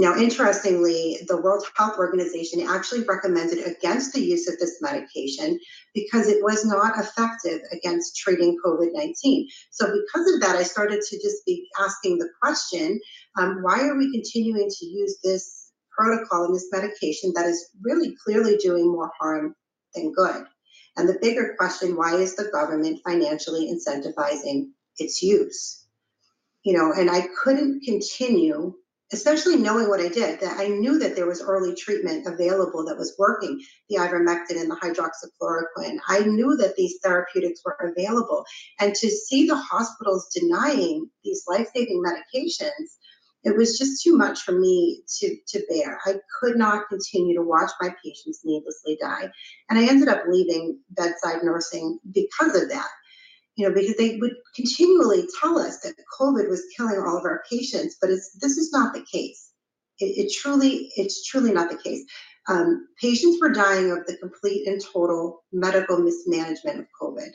Now, interestingly, the World Health Organization actually recommended against the use of this medication because it was not effective against treating COVID 19. So, because of that, I started to just be asking the question um, why are we continuing to use this protocol and this medication that is really clearly doing more harm than good? And the bigger question why is the government financially incentivizing its use? You know, and I couldn't continue especially knowing what I did, that I knew that there was early treatment available that was working, the ivermectin and the hydroxychloroquine. I knew that these therapeutics were available. And to see the hospitals denying these life saving medications, It was just too much for me to, to bear. I could not continue to watch my patients needlessly die. And I ended up leaving bedside nursing because of that. You know, because they would continually tell us that COVID was killing all of our patients, but it's this is not the case. It, it truly, it's truly not the case. Um, patients were dying of the complete and total medical mismanagement of COVID.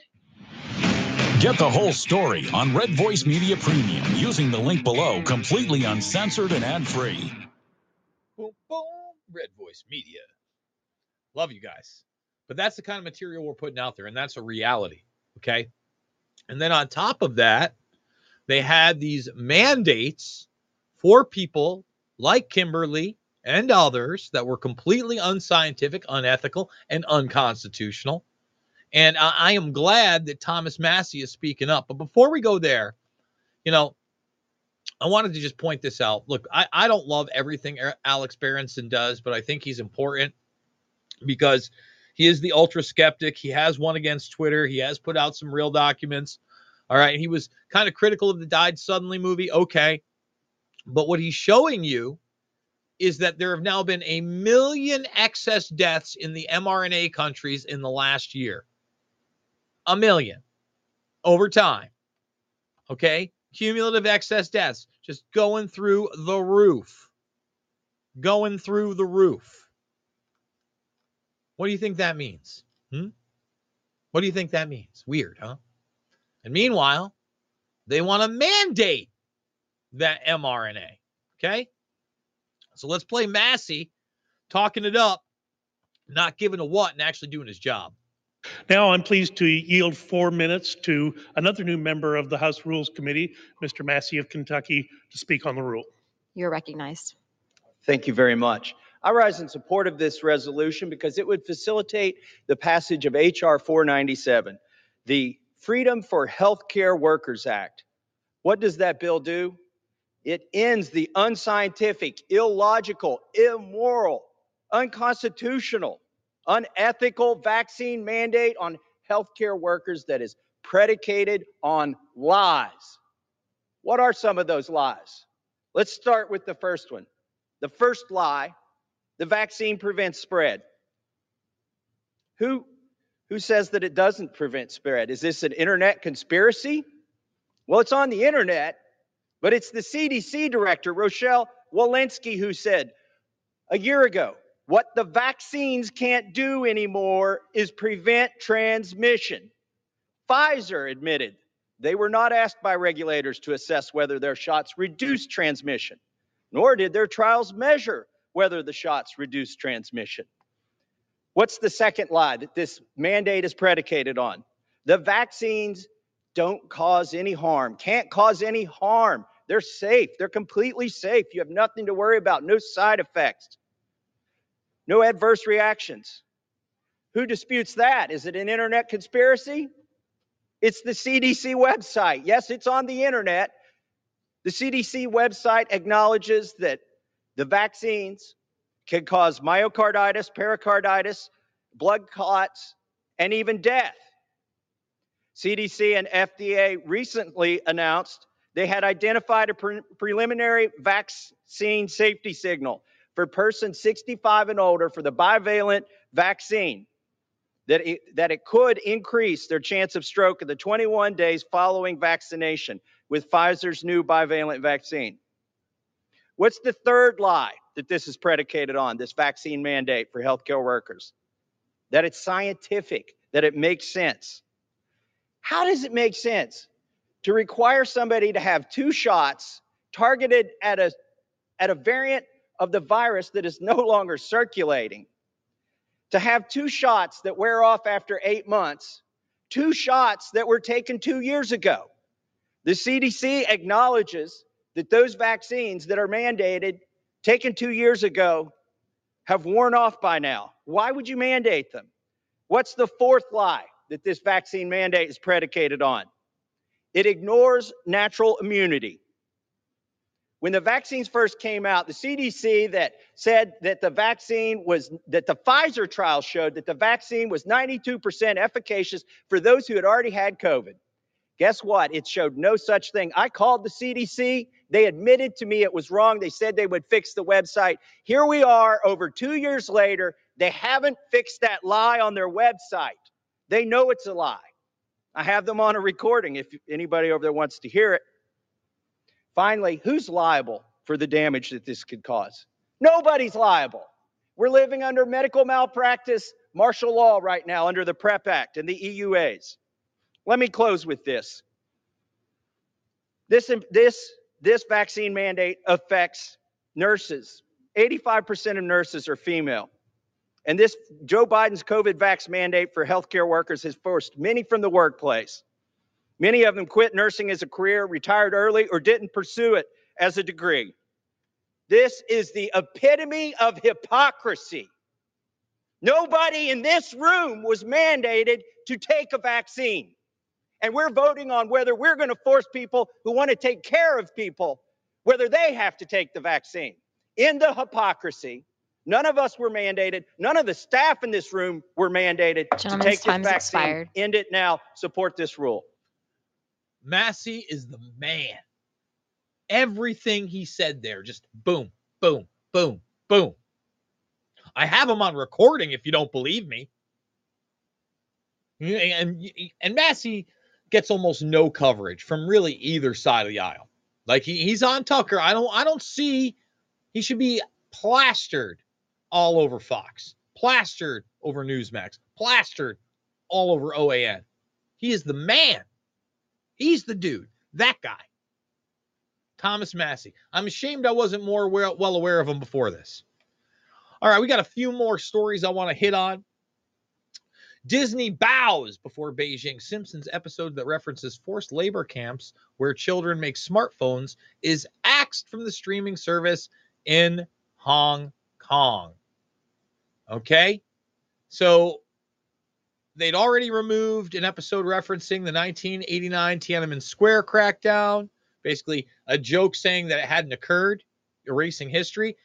Get the whole story on Red Voice Media Premium using the link below, completely uncensored and ad free. Boom, boom. Red Voice Media. Love you guys. But that's the kind of material we're putting out there, and that's a reality. Okay. And then on top of that, they had these mandates for people like Kimberly and others that were completely unscientific, unethical, and unconstitutional. And I, I am glad that Thomas Massie is speaking up. But before we go there, you know, I wanted to just point this out. Look, I, I don't love everything Alex Berenson does, but I think he's important because he is the ultra skeptic. He has won against Twitter. He has put out some real documents. All right. He was kind of critical of the Died Suddenly movie. Okay. But what he's showing you is that there have now been a million excess deaths in the mRNA countries in the last year. A million over time. Okay. Cumulative excess deaths just going through the roof. Going through the roof. What do you think that means? Hmm? What do you think that means? Weird, huh? And meanwhile, they want to mandate that mRNA. Okay. So let's play Massie talking it up, not giving a what and actually doing his job. Now I'm pleased to yield four minutes to another new member of the House Rules Committee, Mr. Massie of Kentucky, to speak on the rule. You're recognized. Thank you very much. I rise in support of this resolution because it would facilitate the passage of H.R. 497, the Freedom for Healthcare Workers Act. What does that bill do? It ends the unscientific, illogical, immoral, unconstitutional, unethical vaccine mandate on healthcare workers that is predicated on lies. What are some of those lies? Let's start with the first one. The first lie the vaccine prevents spread. Who, who says that it doesn't prevent spread? Is this an internet conspiracy? Well, it's on the internet, but it's the CDC director, Rochelle Walensky, who said a year ago what the vaccines can't do anymore is prevent transmission. Pfizer admitted they were not asked by regulators to assess whether their shots reduce transmission, nor did their trials measure whether the shots reduce transmission. What's the second lie that this mandate is predicated on? The vaccines don't cause any harm, can't cause any harm. They're safe, they're completely safe. You have nothing to worry about, no side effects. No adverse reactions. Who disputes that? Is it an internet conspiracy? It's the CDC website. Yes, it's on the internet. The CDC website acknowledges that the vaccines can cause myocarditis, pericarditis, blood clots, and even death. CDC and FDA recently announced they had identified a pre- preliminary vaccine safety signal for persons 65 and older for the bivalent vaccine that it, that it could increase their chance of stroke in the 21 days following vaccination with Pfizer's new bivalent vaccine. What's the third lie that this is predicated on, this vaccine mandate for healthcare workers? That it's scientific, that it makes sense. How does it make sense to require somebody to have two shots targeted at a, at a variant of the virus that is no longer circulating, to have two shots that wear off after eight months, two shots that were taken two years ago. The CDC acknowledges that those vaccines that are mandated, taken two years ago, have worn off by now. Why would you mandate them? What's the fourth lie that this vaccine mandate is predicated on? It ignores natural immunity. When the vaccines first came out, the CDC that said that the vaccine was, that the Pfizer trial showed that the vaccine was 92% efficacious for those who had already had COVID. Guess what? It showed no such thing. I called the CDC They admitted to me it was wrong. They said they would fix the website. Here we are over two years later. They haven't fixed that lie on their website. They know it's a lie. I have them on a recording if anybody over there wants to hear it. Finally, who's liable for the damage that this could cause? Nobody's liable. We're living under medical malpractice martial law right now under the PrEP Act and the EUAs. Let me close with this. This, this, this vaccine mandate affects nurses. 85% of nurses are female. And this Joe Biden's COVID vax mandate for healthcare workers has forced many from the workplace. Many of them quit nursing as a career, retired early, or didn't pursue it as a degree. This is the epitome of hypocrisy. Nobody in this room was mandated to take a vaccine. And we're voting on whether we're going to force people who want to take care of people, whether they have to take the vaccine. In the hypocrisy, none of us were mandated. None of the staff in this room were mandated to take this vaccine. expired. End it now. Support this rule. Massie is the man. Everything he said there, just boom, boom, boom, boom. I have him on recording if you don't believe me. And and Massie gets almost no coverage from really either side of the aisle. Like he, he's on Tucker. I don't I don't see he should be plastered all over Fox, plastered over Newsmax, plastered all over OAN. He is the man. He's the dude. That guy. Thomas Massie. I'm ashamed I wasn't more well aware of him before this. All right, we got a few more stories I want to hit on. Disney bows before Beijing Simpsons episode that references forced labor camps where children make smartphones is axed from the streaming service in Hong Kong. Okay? So they'd already removed an episode referencing the 1989 Tiananmen Square crackdown, basically a joke saying that it hadn't occurred, erasing history.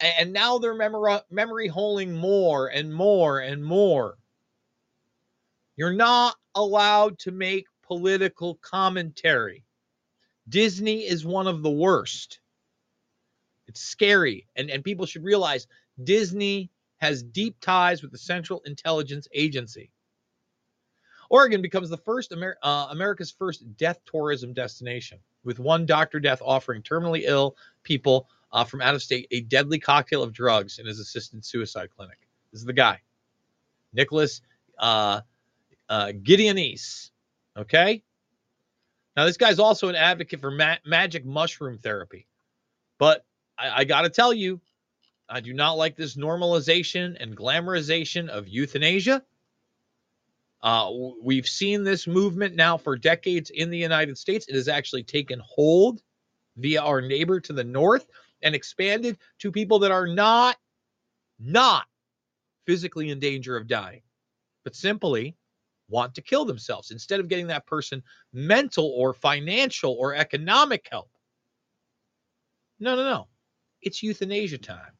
And now they're memory, memory more and more and more. You're not allowed to make political commentary. Disney is one of the worst. It's scary. And, and people should realize Disney has deep ties with the Central Intelligence Agency. Oregon becomes the first Amer- uh, America's first death tourism destination, with one doctor death offering terminally ill people uh, from out of state a deadly cocktail of drugs in his assisted suicide clinic. This is the guy, Nicholas uh, uh, Gideonse. Okay. Now, this guy's also an advocate for ma- magic mushroom therapy. But I, I got to tell you, I do not like this normalization and glamorization of euthanasia. Uh, we've seen this movement now for decades in the United States. It has actually taken hold via our neighbor to the north and expanded to people that are not not physically in danger of dying, but simply want to kill themselves instead of getting that person mental or financial or economic help. No, no, no. It's euthanasia time.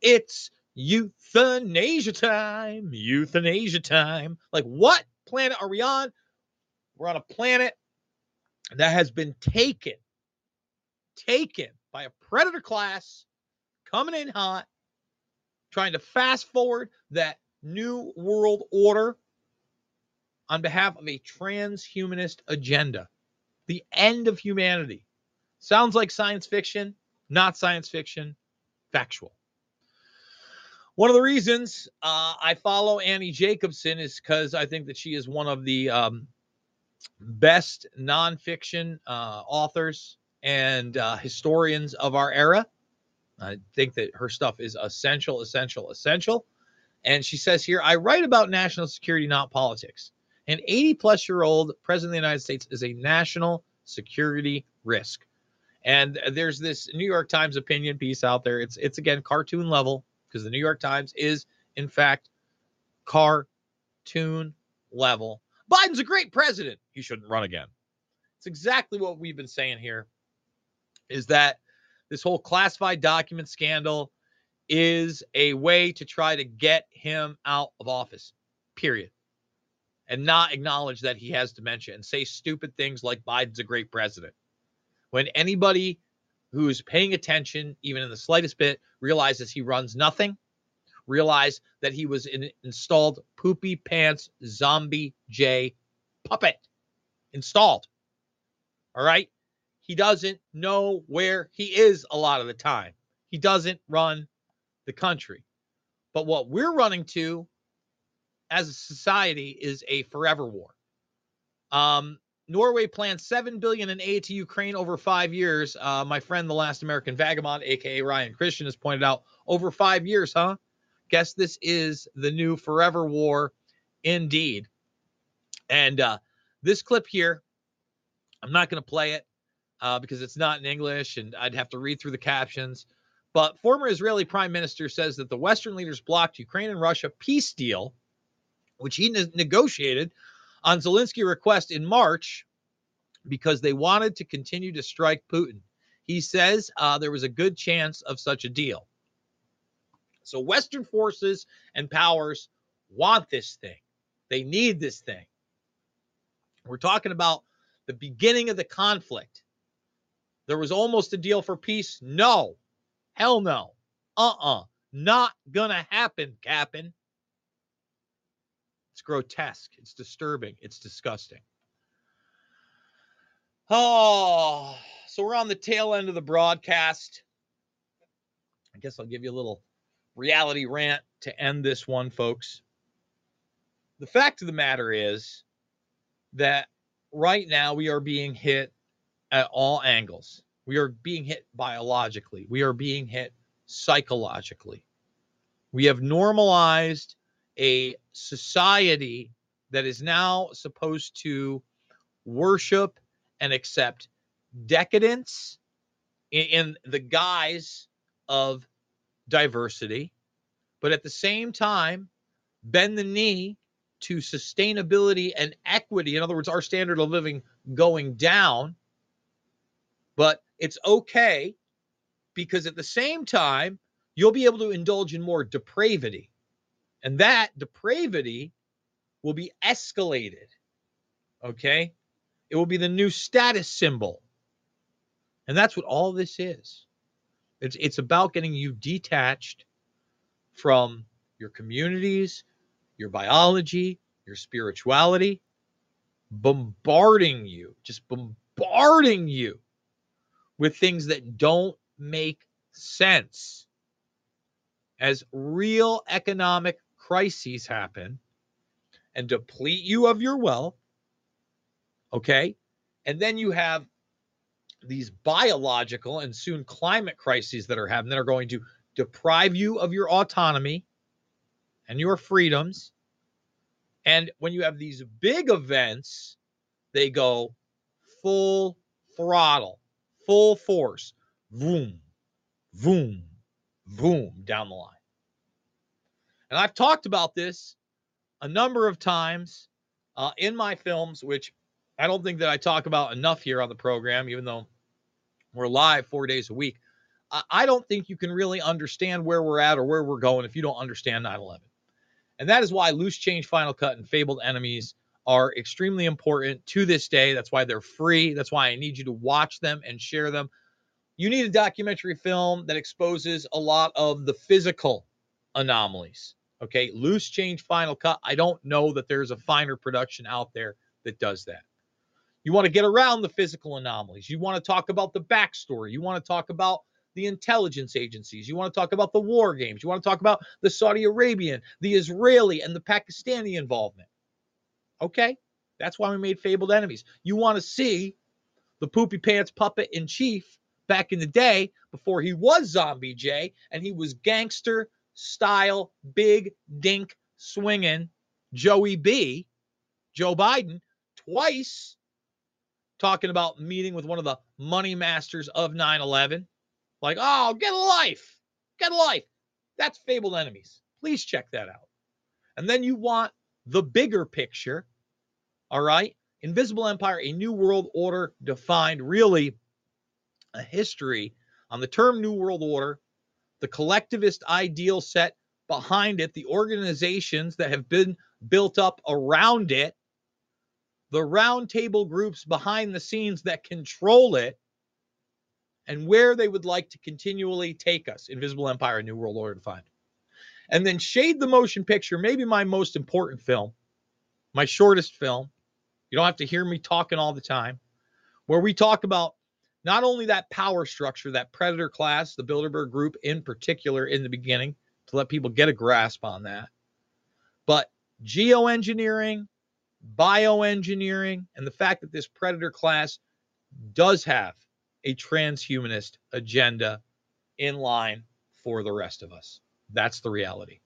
It's euthanasia time. Euthanasia time. Like, what planet are we on? We're on a planet that has been taken, taken by a predator class coming in hot, trying to fast forward that new world order on behalf of a transhumanist agenda. The end of humanity. Sounds like science fiction, not science fiction, factual. One of the reasons uh, I follow Annie Jacobsen is because I think that she is one of the um, best nonfiction uh, authors and uh, historians of our era. I think that her stuff is essential, essential, essential. And she says here, I write about national security, not politics. An 80 plus year old president of the United States is a national security risk. And there's this New York Times opinion piece out there. It's it's again cartoon level because the New York Times is in fact cartoon level. Biden's a great president. He shouldn't run again. It's exactly what we've been saying here is that this whole classified document scandal is a way to try to get him out of office. Period and not acknowledge that he has dementia and say stupid things like Biden's a great president. When anybody who's paying attention, even in the slightest bit, realizes he runs nothing, realize that he was an installed poopy pants zombie J puppet installed. All right. He doesn't know where he is a lot of the time. He doesn't run the country. But what we're running to as a society is a forever war. Um, Norway plans seven billion in aid to Ukraine over five years. Uh, my friend, the last American vagabond, aka Ryan Christian, has pointed out over five years, huh? Guess this is the new forever war, indeed. And uh, this clip here, I'm not going to play it uh, because it's not in English, and I'd have to read through the captions. But former Israeli Prime Minister says that the Western leaders blocked Ukraine and Russia peace deal, which he ne- negotiated on Zelensky request in March because they wanted to continue to strike Putin. He says uh, there was a good chance of such a deal. So Western forces and powers want this thing. They need this thing. We're talking about the beginning of the conflict. There was almost a deal for peace. No. Hell no. Uh-uh. Not gonna happen, Captain. It's grotesque. It's disturbing. It's disgusting. Oh, so we're on the tail end of the broadcast. I guess I'll give you a little reality rant to end this one, folks. The fact of the matter is that right now we are being hit at all angles. We are being hit biologically, we are being hit psychologically. We have normalized a society that is now supposed to worship and accept decadence in, in, the guise of diversity, but at the same time, bend the knee to sustainability and equity. In other words, our standard of living going down, but it's okay because at the same time, you'll be able to indulge in more depravity and that depravity will be escalated. Okay? It will be the new status symbol. And that's what all this is. It's it's about getting you detached from your communities, your biology, your spirituality, bombarding you, just bombarding you with things that don't make sense as real economic crises happen and deplete you of your wealth. Okay. And then you have these biological and soon climate crises that are happening that are going to deprive you of your autonomy and your freedoms. And when you have these big events, they go full throttle, full force, boom, boom, boom down the line. And I've talked about this a number of times uh, in my films, which I don't think that I talk about enough here on the program, even though we're live four days a week. I don't think you can really understand where we're at or where we're going if you don't understand 9 11. And that is why Loose Change Final Cut and Fabled Enemies are extremely important to this day. That's why they're free. That's why I need you to watch them and share them. You need a documentary film that exposes a lot of the physical anomalies. Okay, loose change final cut. I don't know that there's a finer production out there that does that. You want to get around the physical anomalies. You want to talk about the backstory. You want to talk about the intelligence agencies. You want to talk about the war games. You want to talk about the Saudi Arabian, the Israeli, and the Pakistani involvement. Okay, that's why we made Fabled Enemies. You want to see the poopy pants puppet in chief back in the day before he was Zombie J and he was gangster style, big dink swinging Joey B, Joe Biden, twice talking about meeting with one of the money masters of 9 11. Like, oh, get a life, get a life. That's Fabled Enemies. Please check that out. And then you want the bigger picture. All right. Invisible Empire, a new world order defined, really a history on the term New World Order the collectivist ideal set behind it, the organizations that have been built up around it, the roundtable groups behind the scenes that control it, and where they would like to continually take us Invisible Empire, New World Order to find. And then Shade the Motion Picture, maybe my most important film, my shortest film. You don't have to hear me talking all the time, where we talk about not only that power structure, that predator class, the Bilderberg group in particular in the beginning, to let people get a grasp on that, but geoengineering, bioengineering, and the fact that this predator class does have a transhumanist agenda in line for the rest of us. That's the reality.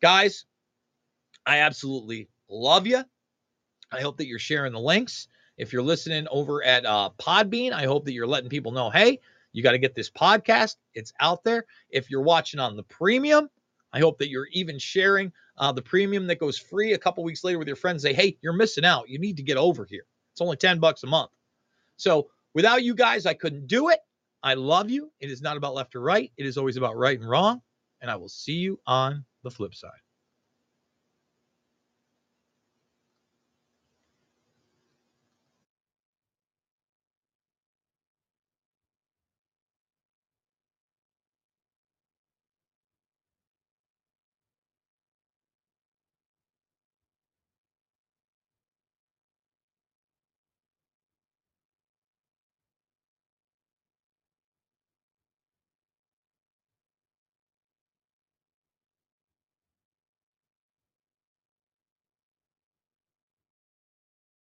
Guys, I absolutely love you. I hope that you're sharing the links. If you're listening over at uh, Podbean, I hope that you're letting people know hey, you got to get this podcast. It's out there. If you're watching on the premium, I hope that you're even sharing uh, the premium that goes free a couple weeks later with your friends. Say, hey, you're missing out. You need to get over here. It's only 10 bucks a month. So without you guys, I couldn't do it. I love you. It is not about left or right, it is always about right and wrong. And I will see you on the flip side.